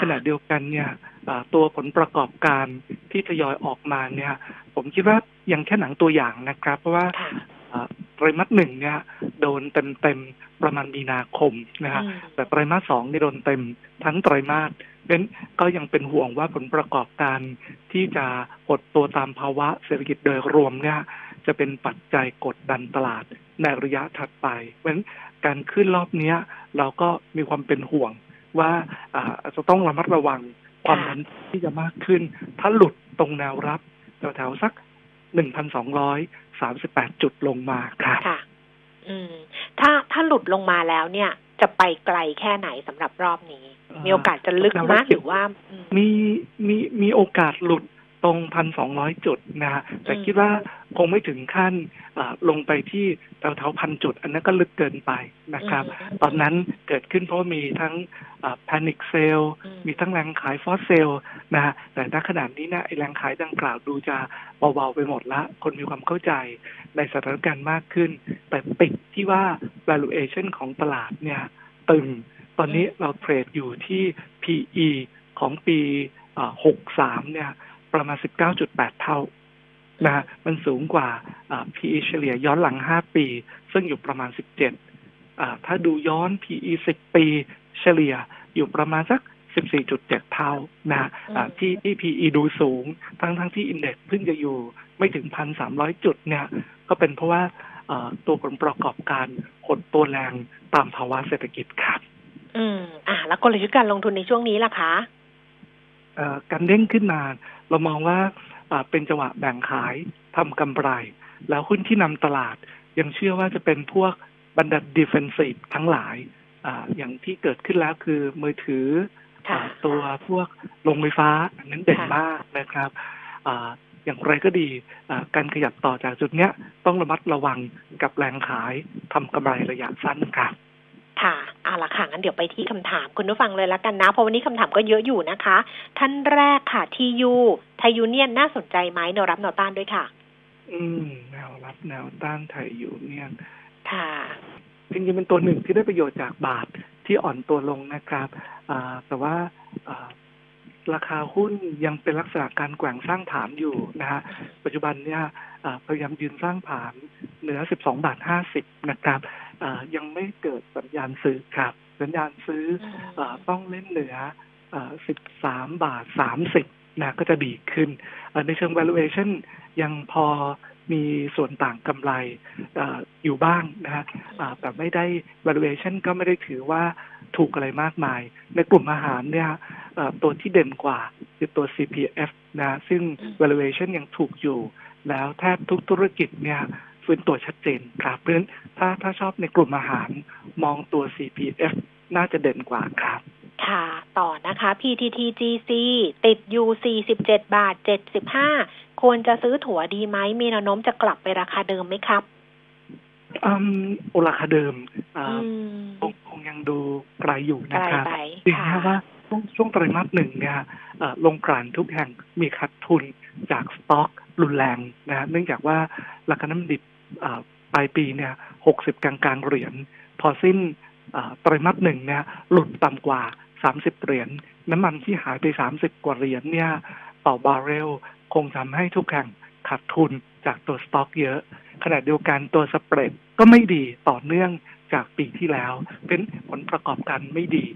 ขณะเดียวกันเนี่ยเอ่อตัวผลประกอบการที่ทยอยออกมาเนี่ย ผมคิดว่ายังแค่หนังตัวอย่างนะครับ เพราะว่าค่ะเอ่อไตรมาสหนึ่งเนี่ยโดนเต็มเต็มๆประมาณมีนาคมนะฮะอืมแต่ไตรมาสสองนี่โดนเต็มทั้งไตรมาสเน้นก็ยังเป็นห่วงว่าผลประกอบการที่จะหดตัวตามภาวะเศรษฐกิจโดยรวมเนี่ยจะเป็นปัจจัยกดดันตลาดในระยะถัดไป เพราะฉะนั้นการขึ้นรอบเนี้ยเราก็มีความเป็นห่วง ว่าอ่าจะต้องระมัดระวังความนั้นที่จะมากขึ้น ถ้าหลุดตรงแนวรับแถวๆสัก1,238จุดลงมาครับค่ะ อืม ถ้าถ้าหลุดลงมาแล้วเนี่ยจะไปไกลแค่ไหนสำหรับรอบนี้เอ่อมีโอกาสจะลึกแนวไหมรับหรือว่าอืมมีมีมีโอกาสหลุด ตรงพันสองร้อยจุดนะฮะแต่อืมคิดว่าคงไม่ถึงขั้นอ่าลงไปที่แถวๆพันจุด อันนั้นก็ลึกเกินไปนะครับอืมตอนนั้นเกิดขึ้นเพราะว่ามีทั้ง panic sell อืมมีทั้งแรงขาย forced sell นะฮะแต่ณขณะนี้นะไอ้แรงขายดังกล่าวดูจะเบาๆไปหมดละ คนมีความเข้าใจในสถานการณ์มากขึ้น แต่ติดที่ว่า valuation ของตลาดเนี่ยตึงตอนนี้เรา trade อยู่ที่ PE ของปีหกสามเนี่ย ประมาณ 19.8 เท่านะฮะมันสูงกว่าอ่า PE เฉลี่ยย้อนหลัง 5 ปี ซึ่งอยู่ประมาณ 17อ่าถ้าดูย้อน PE 10 ปีเฉลี่ยอยู่ประมาณสัก 14.7 เท่านะฮะอ่าที่ที่ PE ดูสูง ทั้งทั้งที่อินเด็กซ์เพิ่งจะอยู่ไม่ถึง 1,300 จุดเนี่ย ก็เป็นเพราะว่าอ่าตัวผลประกอบการหดตัวแรงตามภาวะเศรษฐกิจครับ อืม อ่า แล้วกลยุทธ์การลงทุนในช่วงนี้ล่ะคะเอ่อการเด้งขึ้นมา เรามองว่าอ่าเป็นจังหวะแบ่งขายทำกำไร แล้วหุ้นที่นำตลาด ยังเชื่อว่าจะเป็นพวกบรรดาดิเฟนซีฟทั้งหลายอ่าอย่างที่เกิดขึ้นแล้วคือมือถือค่ะอ่าตัวพวกโรงไฟฟ้าอันนั้นเด่นค่ะมากนะครับอ่าอย่างไรก็ดีอ่าการขยับต่อจากจุดเนี้ยต้องระมัดระวังกับแรงขายทำกำไรระยะสั้นครับ ค่ะเอาละค่ะงั้นเดี๋ยวไปที่คำถามคุณผู้ฟังเลยละกันนะ เพราะวันนี้คำถามก็เยอะอยู่นะคะ ท่านแรกค่ะทียูไทยูเนียนน่าสนใจไหมแนวรับแนวต้านด้วยค่ะ อืมแนวรับแนวต้านไทยอยู่เนี่ยค่ะจริงๆเป็นตัวหนึ่งที่ได้ประโยชน์จากบาทที่อ่อนตัวลงนะครับอ่าแต่ว่าอ่าราคาหุ้นยังเป็นลักษณะการแกว่งสร้างฐานอยู่นะฮะปัจจุบันเนี่ยอ่าพยายามยืนสร้างฐานเหนือ 12 บาท 50 นะครับอ่า ยังไม่เกิดสัญญาณซื้อครับ สัญญาณซื้ออาต้องเล่นเหนืออ่า13 บาท 30นะก็จะดีขึ้นอ่าในเชิง valuation ยังพอมีส่วนต่างกำไรอาอยู่บ้างนะฮะอ่าแต่ไม่ได้ valuation ก็ไม่ได้ถือว่าถูกอะไรมากมาย ในกลุ่มอาหารเนี่ยเอ่อตัวที่เด่นกว่าคือตัว CPF นะ ซึ่ง valuation ยังถูกอยู่ แล้วแทบทุกธุรกิจเนี่ย ฟื้นตัวชัดเจนครับเพราะฉะนั้นถ้าถ้าชอบในกลุ่มอาหารมองตัว CPF น่าจะเด่นกว่าครับ ค่ะ ต่อนะคะ PTTGC ติดอยู่47 บาท 75 ควรจะซื้อถั่วดีไหม มีแนวโน้มจะกลับไปราคาเดิมไหมครับอืมโอราคาเดิมอ่าอืมคงคงยังดูไกลอยู่ไกลนะครับไปจริงค่ะๆว่าช่วงช่วงไตรมาสหนึ่งเนี่ยเอ่อลงกลั่นทุกแห่งมีขาดทุนจากสต็อกรุนแรงนะฮะเนื่องจากว่าราคาน้ำมันดิบเอ่อ ปลายปีเนี่ยหกสิบกลางกลางเหรียญ พอสิ้นไตรมาสหนึ่งเนี่ยหลุดต่ำกว่าสามสิบเหรียญ น้ำมันที่หายไปสามสิบกว่าเหรียญเนี่ยต่อบาร์เรลคงทำให้ทุกแห่งขาดทุนจากตัวสต็อกเยอะ ขณะเดียวกันตัวสเปรดก็ไม่ดีต่อเนื่องจากปีที่แล้ว เป็นผลประกอบการไม่ดี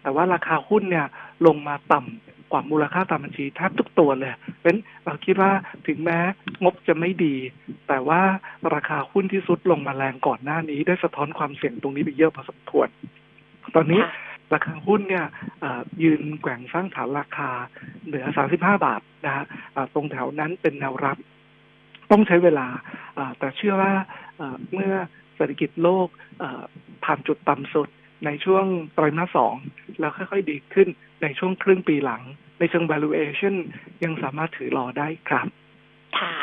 แต่ว่าราคาหุ้นเนี่ยลงมาต่ำ กว่ามูลค่าตามบัญชีแทบทุกตัวเลยเป็นเราคิดว่าถึงแม้งบจะไม่ดี แต่ว่าราคาหุ้นที่สุดลงมาแรงก่อนหน้านี้ ได้สะท้อนความเสี่ยงตรงนี้ไปเยอะพอสมควร ตอนนี้ค่ะราคาหุ้นเนี่ยอ่ายืนแกว่งสร้างฐานราคาเหนือ 35 บาทนะฮะอ่าตรงแถวนั้นเป็นแนวรับ ต้องใช้เวลาอ่าแต่เชื่อว่าอ่าเมื่อเศรษฐกิจโลกอ่าผ่านจุดต่ำสุดในช่วงไตรมาสสองแล้วค่อยๆดีขึ้น ในช่วงครึ่งปีหลัง ในเชิง valuation ยังสามารถถือรอได้ครับค่ะ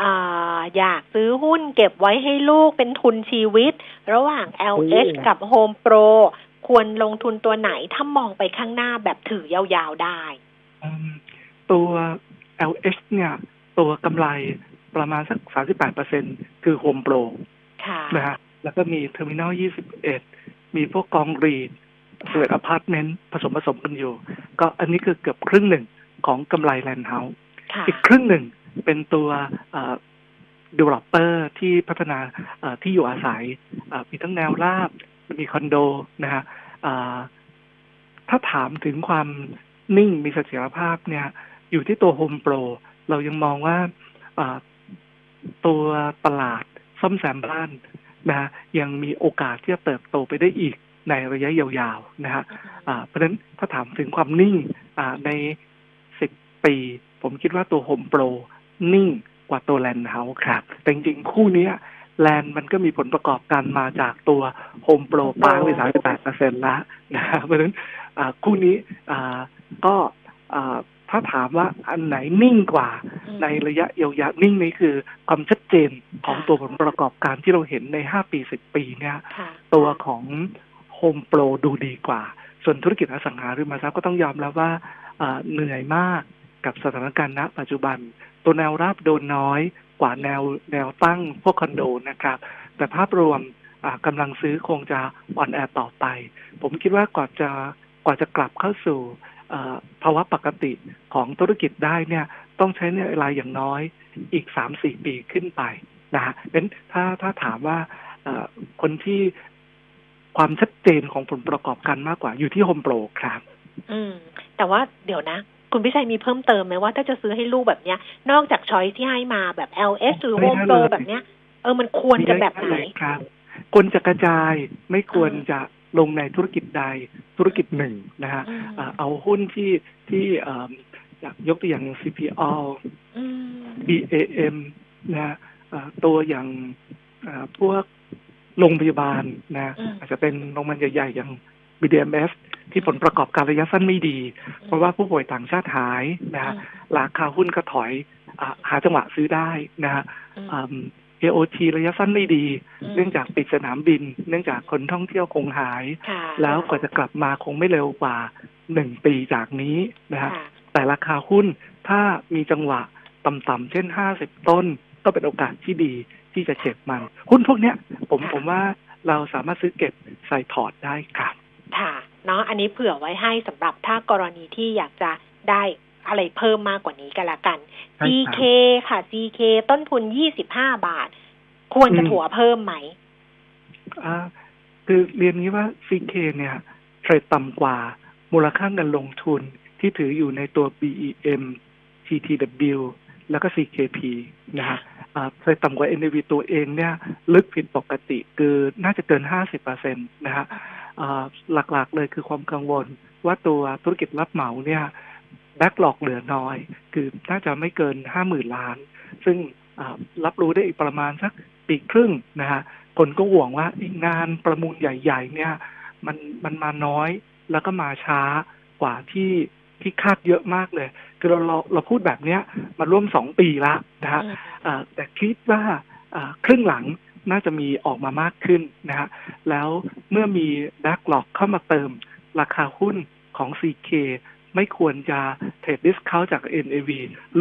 อ่าอยากซื้อหุ้นเก็บไว้ให้ลูกเป็นทุนชีวิต ระหว่าง LH กับ Home Pro ควรลงทุนตัวไหนถ้ามองไปข้างหน้าแบบถือยาวๆได้อืมตัว LH เนี่ย ตัวกำไรประมาณสัก 38%คือ Home Pro ค่ะนะฮะแล้วก็มี Terminal 21 มีพวกกอง REIT เกิดอพาร์ตเมนต์ผสมผสมกันอยู่ ก็อันนี้คือเกือบครึ่งหนึ่งของกำไรแลนด์แอนด์เฮ้าส์ค่ะอีกครึ่งหนึ่งเป็นตัวเอ่อ developer ที่พัฒนาเอ่อที่อยู่อาศัยเอ่อมีทั้งแนวราบ มีคอนโดนะฮะอ่าถ้าถามถึงความนิ่งมีเสถียรภาพเนี่ย อยู่ที่ตัว Home Pro เรายังมองว่าอ่าตัวตลาดซ่อมแซมบ้านนะฮะยังมีโอกาสที่จะเติบโตไปได้อีก ในระยะยาวๆนะฮะอ่าเพราะฉะนั้นถ้าถามถึงความนิ่งอ่าในสิบปี ผมคิดว่าตัว Home Pro นิ่งกว่าตัว Land House ครับ แต่จริงๆ คู่เนี้แลนมันก็มีผลประกอบการมาจากตัว Home Pro ปางไปสามสิบแปดเปอร์เซ็นต์ละนะฮะเพราะฉะนั้นอ่าคู่นี้อ่าก็อ่าถ้าถามว่าอันไหนนิ่งกว่าอืมในระยะยาวๆนิ่งนี้คือความชัดเจนของตัวผลประกอบการที่เราเห็นในห้าปีสิบปีเนี่ยค่ะตัวของ Home Pro ดูดีกว่า ส่วนธุรกิจอสังหาริมทรัพย์ก็ต้องยอมรับว่าเหนื่อยมากกับสถานการณ์ณ ปัจจุบัน ตัวแนวรับโดนน้อยกว่าแนวแนวตั้งพวกคอนโดนะครับ แต่ภาพรวมกำลังซื้อคงจะอ่อนแอต่อไป ผมคิดว่ากว่าจะกว่าจะกลับเข้าสู่ภาวะปกติของธุรกิจได้เนี่ยต้องใช้เวลาอย่างน้อยอีกสามสี่ปีขึ้นไปนะฮะเพราะฉะนั้นถ้าถ้าถามว่าคนที่ ความชัดเจนของผลประกอบการมากกว่าอยู่ที่โฮมโปรครับ อืม แต่ว่าเดี๋ยวนะคุณพิชัยมีเพิ่มเติมไหมว่าถ้าจะซื้อให้ลูกแบบเนี้ย นอกจากช้อยที่ให้มาแบบ LS หรือไม่ Home ได้ Pro เลยแบบเนี้ย เออมันควรจะแบบไหนเลยครับควรจะกระจายไม่ควรจะลงในธุรกิจใดธุรกิจหนึ่งนะฮะอืมอ่าเอาหุ้นที่ที่เอิ่มอยากยกตัวอย่าง CPO อืม BAM นะฮะอ่าตัวอย่างอ่าพวก โรงพยาบาลนะอืมอาจจะเป็นโรงพยาบาลใหญ่ๆอย่าง BDMS ที่ผลประกอบการระยะสั้นไม่ดี เพราะว่าผู้ป่วยต่างชาติหายนะฮะราคาหุ้นก็ถอยอาหาจังหวะซื้อได้นะฮะอืมอืม AOT ระยะสั้นไม่ดีอืมเนื่องจากปิดสนามบิน เนื่องจากคนท่องเที่ยวคงหายค่ะแล้วกว่าจะกลับมาคงไม่เร็วกว่าหนึ่งปีจากนี้นะฮะค่ะแต่ราคาหุ้นถ้ามีจังหวะต่ำๆเช่นห้าสิบต้นก็เป็นโอกาสที่ดี ที่จะเจ็บมัน หุ้นพวกเนี้ย ผมค่ะผมว่าเราสามารถซื้อเก็บใส่พอร์ตได้ครับค่ะเนาะอันนี้เผื่อไว้ให้สำหรับถ้ากรณีที่อยากจะได้อะไรเพิ่มมากกว่านี้ก็แล้วกันใช่ครับ CK ค่ะ CK ต้นทุนยี่สิบห้าบาท ควรจะอืมถัวเพิ่มไหมอ่าคือเรียนนี้ว่า CK เนี่ยเทรดต่ำกว่า มูลค่าเงินลงทุนที่ถืออยู่ในตัว BEM TTW แล้วก็ CKP นะฮะเทรต่ำกว่า NAV ตัวเองเนี่ย ลึกผิดปกติคือน่าจะเกิน 50%นะฮะหลักๆเลยคือความกังวลว่าตัวธุรกิจรับเหมาเนี่ยแบ็กหลอกเหลือน้อย คือน่าจะไม่เกิน 50,000 ล้าน ซึ่งรับรู้ได้อีกประมาณสักปีครึ่งนะฮะคนก็ห่วงว่าอีกงานประมูลใหญ่ ๆ เนี่ย มันมันมาน้อยแล้วก็มาช้ากว่าที่ที่คาดเยอะมากเลย คือเราเราเราพูดแบบเนี้ยมาร่วมสองปีละนะฮะอืมอ่าแต่คิดว่าอ่าครึ่งหลังน่าจะมีออกมามากขึ้นนะฮะแล้วเมื่อมีแบ็กหลอกเข้ามาเติมราคาหุ้นของ CK ไม่ควรจะเทรดดิสคาจาก NAV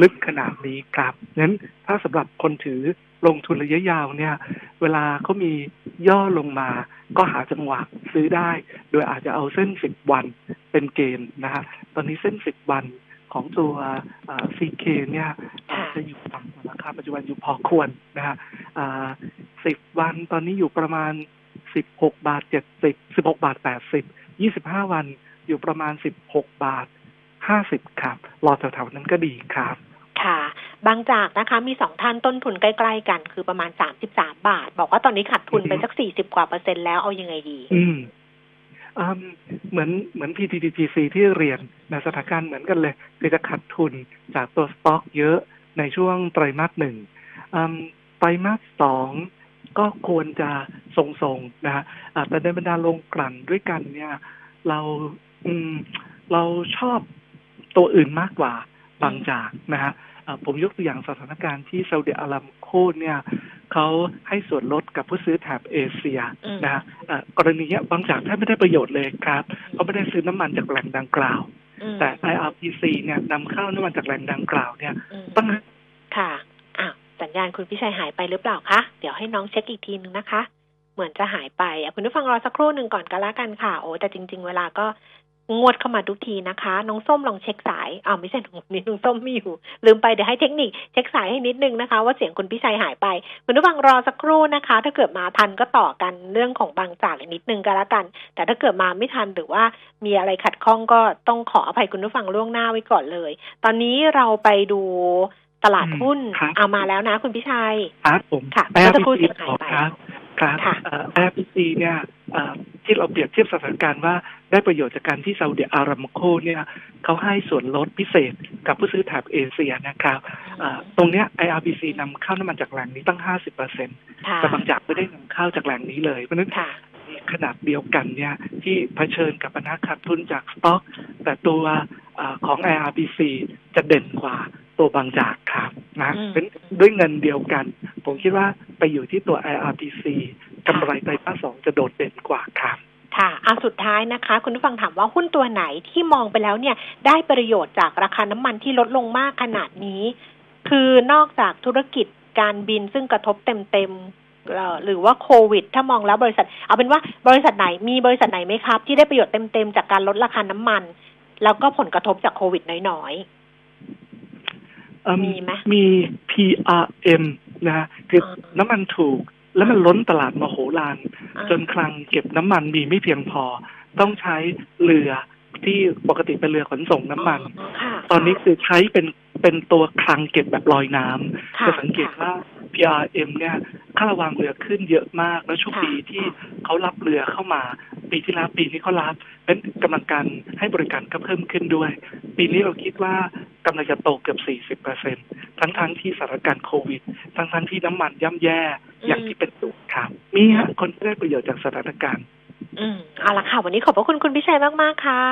ลึกขนาดนี้ครับนั้นถ้าสำหรับคนถือลงทุนระยะยาวเนี่ย เวลาเขามีย่อลงมา ก็หาจังหวะซื้อได้ โดยอาจจะเอาเส้นสิบวันเป็นเกณฑ์นะฮะตอนนี้เส้นสิบวัน ของตัวซีเคเนี่ยอาจจะอยู่ต่ำกว่าราคาปัจจุบันอยู่พอควรนะฮะสิบวันตอนนี้อยู่ประมาณสิบหกบาทเจ็ดสิบสิบหกบาทแปดสิบยี่สิบห้าวันอยู่ประมาณสิบหกบาทห้าสิบครับรอแถวๆนั้นก็ดีครับค่ะ บางจากนะคะมีสองท่านต้นทุนใกล้ๆกัน คือประมาณสามสิบสามบาท บอกว่าตอนนี้ขาดทุนไปสักสี่สิบกว่าเปอร์เซ็นต์แล้วเอายังไงดี อืม เหมือนเหมือน PTTGC ที่เรียนในสถานการณ์เหมือนกันเลยคือจะขาดทุนจากตัวสต็อกเยอะในช่วงไตรมาสหนึ่งไตรมาสสองก็ควรจะทรงๆนะฮะแต่ในบรรดาลงกลั่นด้วยกันเนี่ย เราอืมเราชอบตัวอื่นมากกว่าบางจากนะฮะผมยกตัวอย่างสถานการณ์ที่ซาอุดิอาระบิโคเนี่ย เขาให้ส่วนลดกับผู้ซื้อแถบเอเชียนะฮะกรณีนี้บางจากแทบไม่ได้ประโยชน์เลยครับเขาไม่ได้ซื้อน้ำมันจากแหล่งดังกล่าว แต่ IRPC เนี่ยนำเข้าน้ำมันจากแหล่งดังกล่าวเนี่ยต้องค่ะอะสัญญาณคุณพิชัยหายไปหรือเปล่าคะเดี๋ยวให้น้องเช็คอีกทีนึงนะคะ เหมือนจะหายไปคุณผู้ฟังรอสักครู่หนึ่งก่อนก็แล้วกันค่ะ โอ้แต่จริง ๆ เวลาก็ งวดเข้ามาทุกทีนะคะ น้องส้มลองเช็คสายอ้าวไม่ใช่น้องนี่น้องส้มไม่อยู่ ลืมไปเดี๋ยวให้เทคนิคเช็คสายให้นิดนึงนะคะ ว่าเสียงคุณพิชัยหายไปคุณผู้ฟังรอสักครู่นะคะ ถ้าเกิดมาทันก็ต่อกันเรื่องของบางจากนิดนึงก็แล้วกัน แต่ถ้าเกิดมาไม่ทันหรือว่ามีอะไรขัดข้องก็ต้องขออภัยคุณผู้ฟังล่วงหน้าไว้ก่อนเลย ตอนนี้เราไปดูตลาดหุ้นเอามาแล้วนะ คุณพิชัยครับผมค่ะเมื่อสักครู่เสียงหายไป ครับแอร์พีซีเนี่ยที่เราเปรียบเทียบสถานการณ์ว่าได้ประโยชน์จากการที่ซาอุดิอารามโคเนี่ยเขาให้ส่วนลดพิเศษกับผู้ซื้อแถบเอเชียนะครับตรงเนี้ย IRBC นำเข้าน้ำมันจากแหล่งนี้ตั้งห้าสิบเปอร์เซ็นต์แต่บางจากไม่ได้นำเข้าจากแหล่งนี้เลย เพราะนั้นขนาดเดียวกันเนี่ยที่เผชิญกับปัญหาขาดทุนจากสต็อก แต่ตัว ของ IRBC จะเด่นกว่าตัวบางจากครับนะเป็นด้วยเงินเดียวกัน ผมคิดว่าไปอยู่ที่ตัว IRPC กำไรไตรมาสสองจะโดดเด่นกว่าครับค่ะเอาสุดท้ายนะคะ คุณผู้ฟังถามว่าหุ้นตัวไหนที่มองไปแล้วเนี่ย ได้ประโยชน์จากราคาน้ำมันที่ลดลงมากขนาดนี้ คือนอกจากธุรกิจการบินซึ่งกระทบเต็มๆหรือว่าโควิด ถ้ามองแล้วบริษัท เอาเป็นว่าบริษัทไหนมีบริษัทไหนไหมครับ ที่ได้ประโยชน์เต็มๆจากการลดราคาน้ำมัน แล้วก็ผลกระทบจากโควิดน้อยมีไหมมี PRM นะฮะคือน้ำมันถูกแล้วมันล้นตลาดมโหฬารจนคลังเก็บน้ำมันมีไม่เพียงพอ ต้องใช้เรือ ที่ปกติเป็นเรือขนส่งน้ำมัน ตอนนี้คือใช้เป็นเป็นตัวคลังเก็บแบบลอยน้ำจะสังเกตว่า PRM เนี่ยค่าระวางเรือขึ้นเยอะมาก แล้วช่วงปีที่เขารับเรือเข้ามา ปีที่แล้วปีนี้เขารับเป็นกำลังการให้บริการก็เพิ่มขึ้นด้วย ปีนี้เราคิดว่ากำลังจะโตเกือบ 40เปอร์เซ็นทั้งทั้งที่สถานการณ์โควิด ทั้งทั้งที่น้ำมันย่ำแย่อย่างที่เป็นตุครับมีฮะคนที่ได้ประโยชน์จากสถานการณ์ อืมเอาละค่ะ วันนี้ขอบพระคุณคุณพิชัยมาก ๆ ค่ะ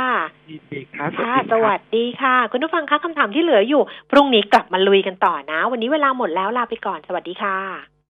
ดีดีครับค่ะสวัสดีค่ะ คุณผู้ฟังคะคำถามที่เหลืออยู่ พรุ่งนี้กลับมาลุยกันต่อนะ วันนี้เวลาหมดแล้วลาไปก่อน สวัสดีค่ะ